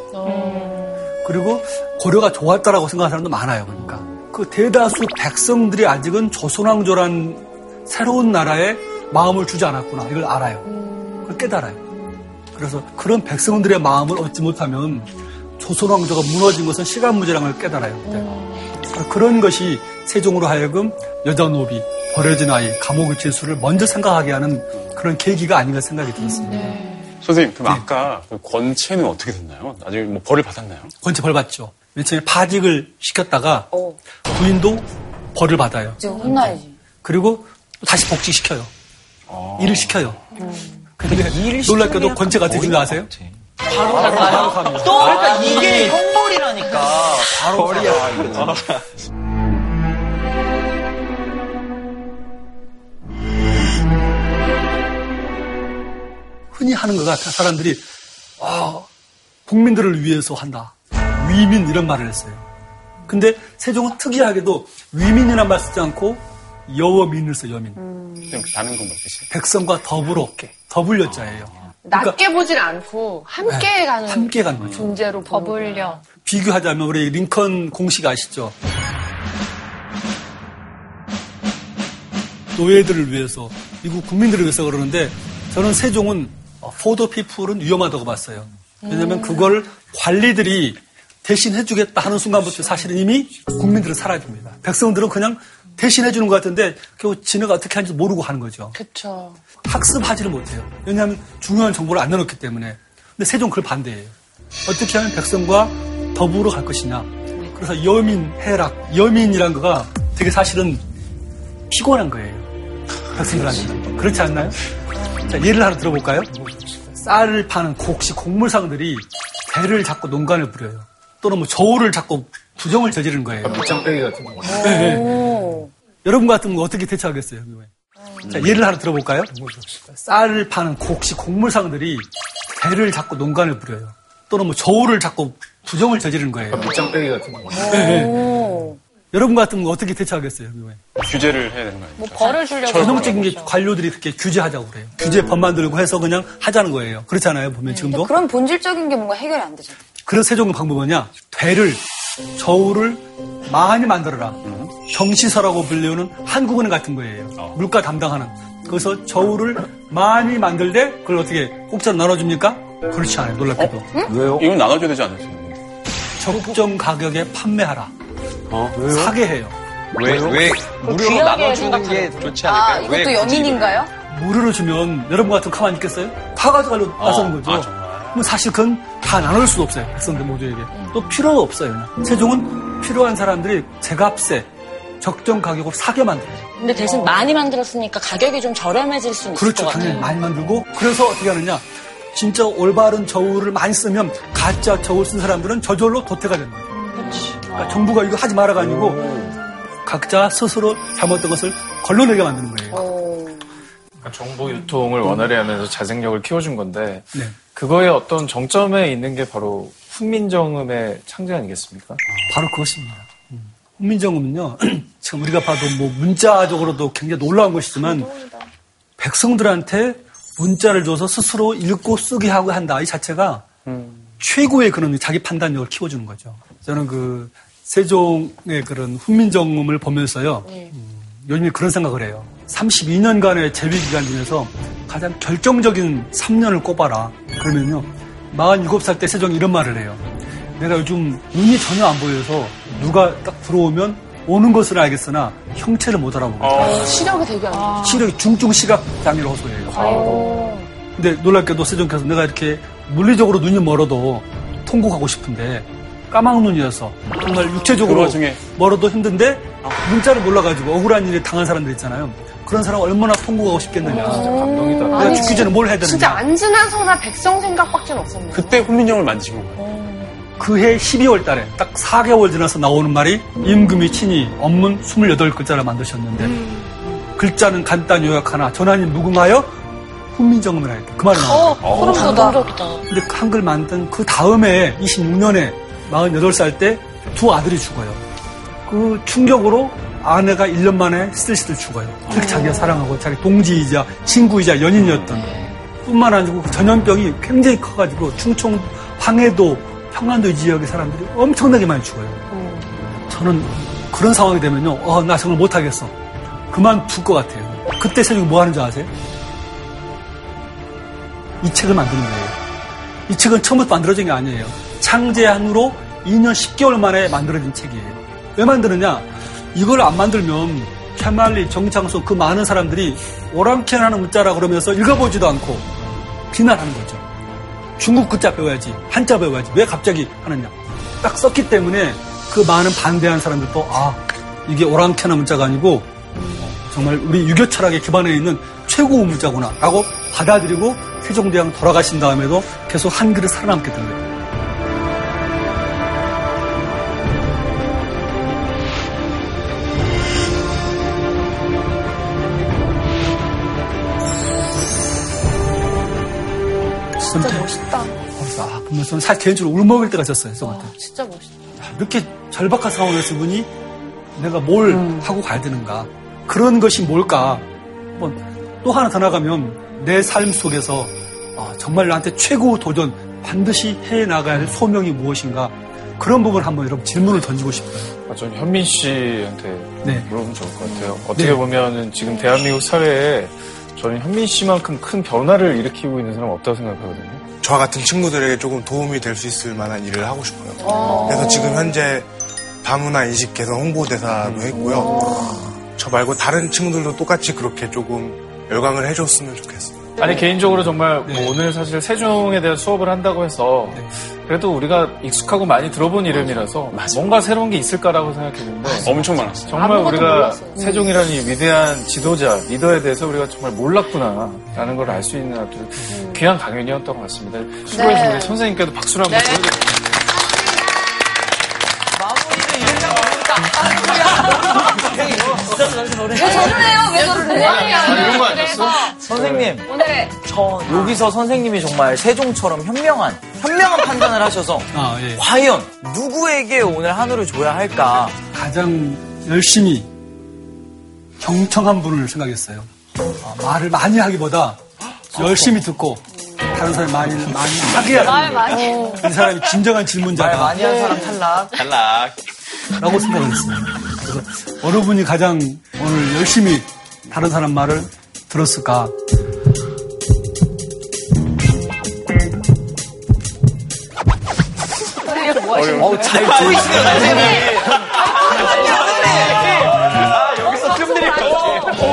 그리고 고려가 좋았다라고 생각하는 사람도 많아요. 그러니까 그 대다수 백성들이 아직은 조선왕조란 새로운 나라에 마음을 주지 않았구나 이걸 알아요. 그걸 깨달아요. 그래서 그런 백성들의 마음을 얻지 못하면 조선왕조가 무너진 것은 시간 문제라는 걸 깨달아요. 그때. 그런 것이 세종으로 하여금 여자 노비, 버려진 아이, 감옥의 죄수를 먼저 생각하게 하는 그런 계기가 아닌가 생각이 들었습니다. 네. 선생님, 그럼 네. 아까 그 권채는 어떻게 됐나요? 나중에 뭐 벌을 받았나요? 권채 벌 받죠. 맨 처음에 파직을 시켰다가 어. 부인도 벌을 받아요. 혼나야지. 그리고 다시 복직시켜요. 어. 일을 시켜요. 음. 근데 놀랍게도 권채가 어떻게 줄 아세요? 바로 가요. 또 그러니까 이게 형벌이라니까. 바로 벌이야. 흔히 하는 것 같아. 사람들이, 아, 국민들을 위해서 한다. 위민 이런 말을 했어요. 근데 세종은 특이하게도 위민이란 말 쓰지 않고 여어민을 써, 여민. 음. 다른 건뭐 뜻이? 백성과 더불어, 더불려 자예요. 아. 그러니까, 낮게 보질 않고 함께 네, 가는 함께 가는 거죠. 존재로 더불려. 비교하자면 우리 링컨 공식 아시죠? 노예들을 위해서 미국 국민들을 위해서 그러는데 저는 세종은 포더 피플은 위험하다고 봤어요. 왜냐하면 그걸 관리들이 대신 해주겠다 하는 순간부터 사실은 이미 국민들은 사라집니다. 백성들은 그냥 대신 해주는 것 같은데 결국 지네가 어떻게 하는지 모르고 하는 거죠. 그렇죠. 학습하지를 못해요. 왜냐하면 중요한 정보를 안 내놓기 때문에. 근데 세종 그걸 반대해요. 어떻게 하면 백성과 더불어 갈 것이냐. 그래서 여민, 해락, 여민이란 거가 되게 사실은 피곤한 거예요. 백성들한테. 그렇지 않나요? 자, 예를 하나 들어볼까요? 쌀을 파는 곡시 곡물상들이 배를 잡고 농간을 부려요. 또는 뭐 저울을 잡고 부정을 저지르는 거예요. 밑장빼기 같은 거. 네. 여러분 같으면 어떻게 대처하겠어요? 자, 예를 하나 들어볼까요? 쌀을 파는 곡시 곡물상들이 배를 잡고 농간을 부려요. 또는 뭐 저울을 잡고 부정을 저지르는 거예요. 밑장빼기 같은 거. 네. 여러분 같으면 어떻게 대처하겠어요? 규제를 해야 되는 거예요. 뭐 벌을 주려고. 전형적인 게 관료들이 그렇게 규제하자고 그래요. 규제 법 만들고 해서 그냥 하자는 거예요. 그렇잖아요. 보면 지금도. 그런 본질적인 게 뭔가 해결이 안 되잖아요. 그래서 세종의 방법은요. 되를 저울을 많이 만들어라. 정시서라고 불리우는 한국은행 같은 거예요. 물가 담당하는. 그래서 저울을 많이 만들되 그걸 어떻게 공짜로 나눠줍니까? 그렇지 않아요. 놀랍게도. 왜요? 이건 나눠줘야 되지 않았어요? 적정 가격에 판매하라. 어? 사게 해요. 왜, 왜, 무료로 나눠주는 게 좋지 아, 않을까요? 이것도 왜 굳이 연인인가요? 무료로 주면 여러분 같으면 가만히 있겠어요? 다 가져가려 나서는 거죠. 그럼 사실 그건 다 나눌 수도 없어요. 백성들 모두에게. 또 필요도 없어요. 그냥. 세종은 필요한 사람들이 제값에 적정 가격으로 사게 만들어요. 근데 대신 많이 만들었으니까 가격이 좀 저렴해질 수 있을 그렇죠. 것 같아요. 당연히 많이 만들고 그래서 어떻게 하느냐. 진짜 올바른 저울을 많이 쓰면 가짜 저울 쓴 사람들은 저절로 도태가 됩니다. 그 러니까 정부가 이거 하지 말아가 지고 각자 스스로 잘못된 것을 걸러내게 만드는 거예요. 그러니까 정보 유통을 원활히 하면서 자생력을 키워준 건데 네. 그거의 어떤 정점에 있는 게 바로 훈민정음의 창제 아니겠습니까? 바로 그것입니다. 음. 훈민정음은요, 지금 우리가 봐도 뭐 문자적으로도 굉장히 놀라운 것이지만 백성들한테 문자를 줘서 스스로 읽고 쓰게 하고 한다 이 자체가 최고의 그런 자기 판단력을 키워주는 거죠. 저는 그 세종의 그런 훈민정음을 보면서요, 음, 요즘에 그런 생각을 해요. 32년간의 재위 기간 중에서 가장 결정적인 3년을 꼽아라. 그러면요, 47살 때 세종이 이런 말을 해요. 내가 요즘 눈이 전혀 안 보여서 누가 딱 들어오면 오는 것을 알겠으나 형체를 못 알아보겠다. 어, 시력이 되게 안 좋아. 시력이 중증 시각 장애를 호소해요. 근데 놀랍게도 세종께서 내가 이렇게 물리적으로 눈이 멀어도 통곡하고 싶은데 까막눈이어서 정말 그 육체적으로 와중에 멀어도 힘든데 문자를 몰라가지고 억울한 일에 당한 사람들 있잖아요. 그런 사람 얼마나 통곡하고 싶겠느냐. 감동이다. 내가 아니, 죽기 전에 뭘 해야 되느냐. 진짜 안 지나서나 백성 생각밖에 없었네. 그때 훈민정을 만지신 거예요. 그해 12월 달에 딱 4개월 지나서 나오는 말이 임금이 친히 업문 28글자를 만드셨는데 글자는 간단히 요약하나 전하님 무궁하여 훈민정음을 하였다. 그 말이 나와요. 어, 소름 돋아. 근데 그 한글 만든 그 다음에 26년에 48살 때 두 아들이 죽어요. 그 충격으로 아내가 1년 만에 시들시들 죽어요. 그렇게 자기가 사랑하고 자기 동지이자 친구이자 연인이었던 뿐만 아니고 그 전염병이 굉장히 커가지고 충청, 황해도, 평안도 이 지역의 사람들이 엄청나게 많이 죽어요. 저는 그런 상황이 되면요, 어, 나 정말 못하겠어. 그만 둘 것 같아요. 그때 세종이 뭐 하는 줄 아세요? 이 책을 만드는 거예요. 이 책은 처음부터 만들어진 게 아니에요. 창제한 후로 2년 10개월 만에 만들어진 책이에요. 왜 만드느냐? 이걸 안 만들면 캐말리, 정창수 그 많은 사람들이 오랑캐라는 문자라 그러면서 읽어보지도 않고 비난하는 거죠. 중국 글자 배워야지, 한자 배워야지. 왜 갑자기 하느냐? 딱 썼기 때문에 그 많은 반대한 사람들도 아 이게 오랑캐나 문자가 아니고 정말 우리 유교 철학에 기반해 있는 최고 문자구나 라고 받아들이고 세종대왕 돌아가신 다음에도 계속 한글을 살아남게 된 거예요. 멋있다. 그래서 아, 보면서 사실 개인적으로 울먹일 때가 있었어요. 세종한테. 진짜 멋있다. 이렇게 절박한 상황에서 분이 내가 뭘 하고 가야 되는가. 그런 것이 뭘까. 한번 또 하나 더 나가면 내 삶 속에서 아, 정말 나한테 최고 도전 반드시 해 나갈 소명이 무엇인가. 그런 부분을 한번 여러분 질문을 던지고 싶어요. 아, 전 현민 씨한테 네. 물어보면 좋을 것 같아요. 어떻게 네. 보면은 지금 대한민국 사회에 저는 현민 씨만큼 큰 변화를 일으키고 있는 사람 없다고 생각하거든요. 저와 같은 친구들에게 조금 도움이 될 수 있을 만한 일을 하고 싶어요. 그래서 지금 현재 다문화 인식 개선 홍보대사도 했고요. 저 말고 다른 친구들도 똑같이 그렇게 조금 열광을 해줬으면 좋겠어요. 아니 개인적으로 정말 뭐 오늘 사실 세종에 대한 수업을 한다고 해서 그래도 우리가 익숙하고 많이 들어본 이름이라서 뭔가 새로운 게 있을까라고 생각했는데 엄청 많았어요. 정말 우리가 세종이라는 이 위대한 지도자 리더에 대해서 우리가 정말 몰랐구나라는 걸 알 수 있는 아주 귀한 강연이었던 것 같습니다. 수고해주신 우리 선생님께도 박수를 한번 보여드립니다. 왜 저러네요? 왜 저러네요? 선생님. 오늘 저 여기서 선생님이 정말 세종처럼 현명한 현명한 판단을 하셔서 아, 예. 과연 누구에게 오늘 한우를 줘야 할까? 가장 열심히 경청한 분을 생각했어요. 아, 말을 많이 하기보다 열심히 듣고 다른 사람이 많이 많이 하게 말 많이. 이 사람이 진정한 질문자다. 말 많이 한 사람 탈락. 탈락. 라고 생각했습니다. 그래서 어느 분이 가장 오늘 열심히 다른 사람 말을 들었을까? 어우, 잘 보이시네요, 선생님. 아, 여기서 뜸들일 것 같아.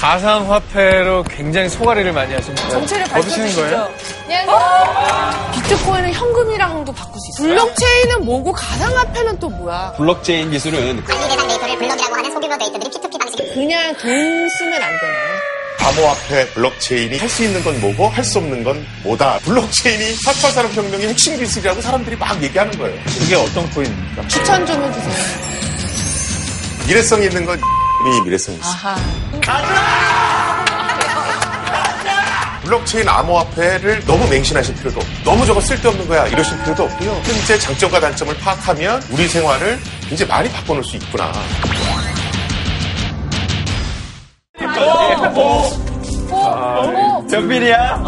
가상화폐로 굉장히 소가리를 많이 하십니다. 정체를 거예요? 그냥 비트코인은 있어요. 블록체인은 뭐고 가상화폐는 또 뭐야? 블록체인 기술은 관리 계산 데이터를 블록이라고 하는 소규모 데이터들이 P2P 방식 그냥 돈 쓰면 안 되나? 암호화폐 블록체인이 할 수 있는 건 뭐고 할 수 없는 건 뭐다. 블록체인이 4차 산업혁명의 핵심 기술이라고 사람들이 막 얘기하는 거예요. 그게 어떤 코인입니까? 추천 좀 해주세요. 미래성 있는 건 이 미래성이 있어. 아하. 블록체인 암호화폐를 너무 맹신하실 필요도 없고 너무 저거 쓸데없는 거야 이러실 필요도 없고요. 현재 장점과 단점을 파악하면 우리 생활을 이제 많이 바꿔놓을 수 있구나. 정빈이야?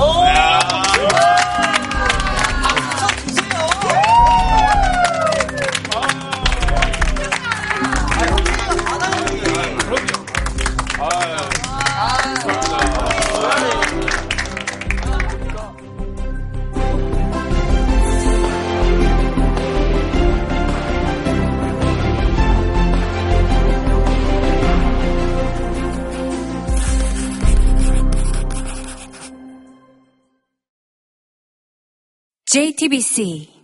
JTBC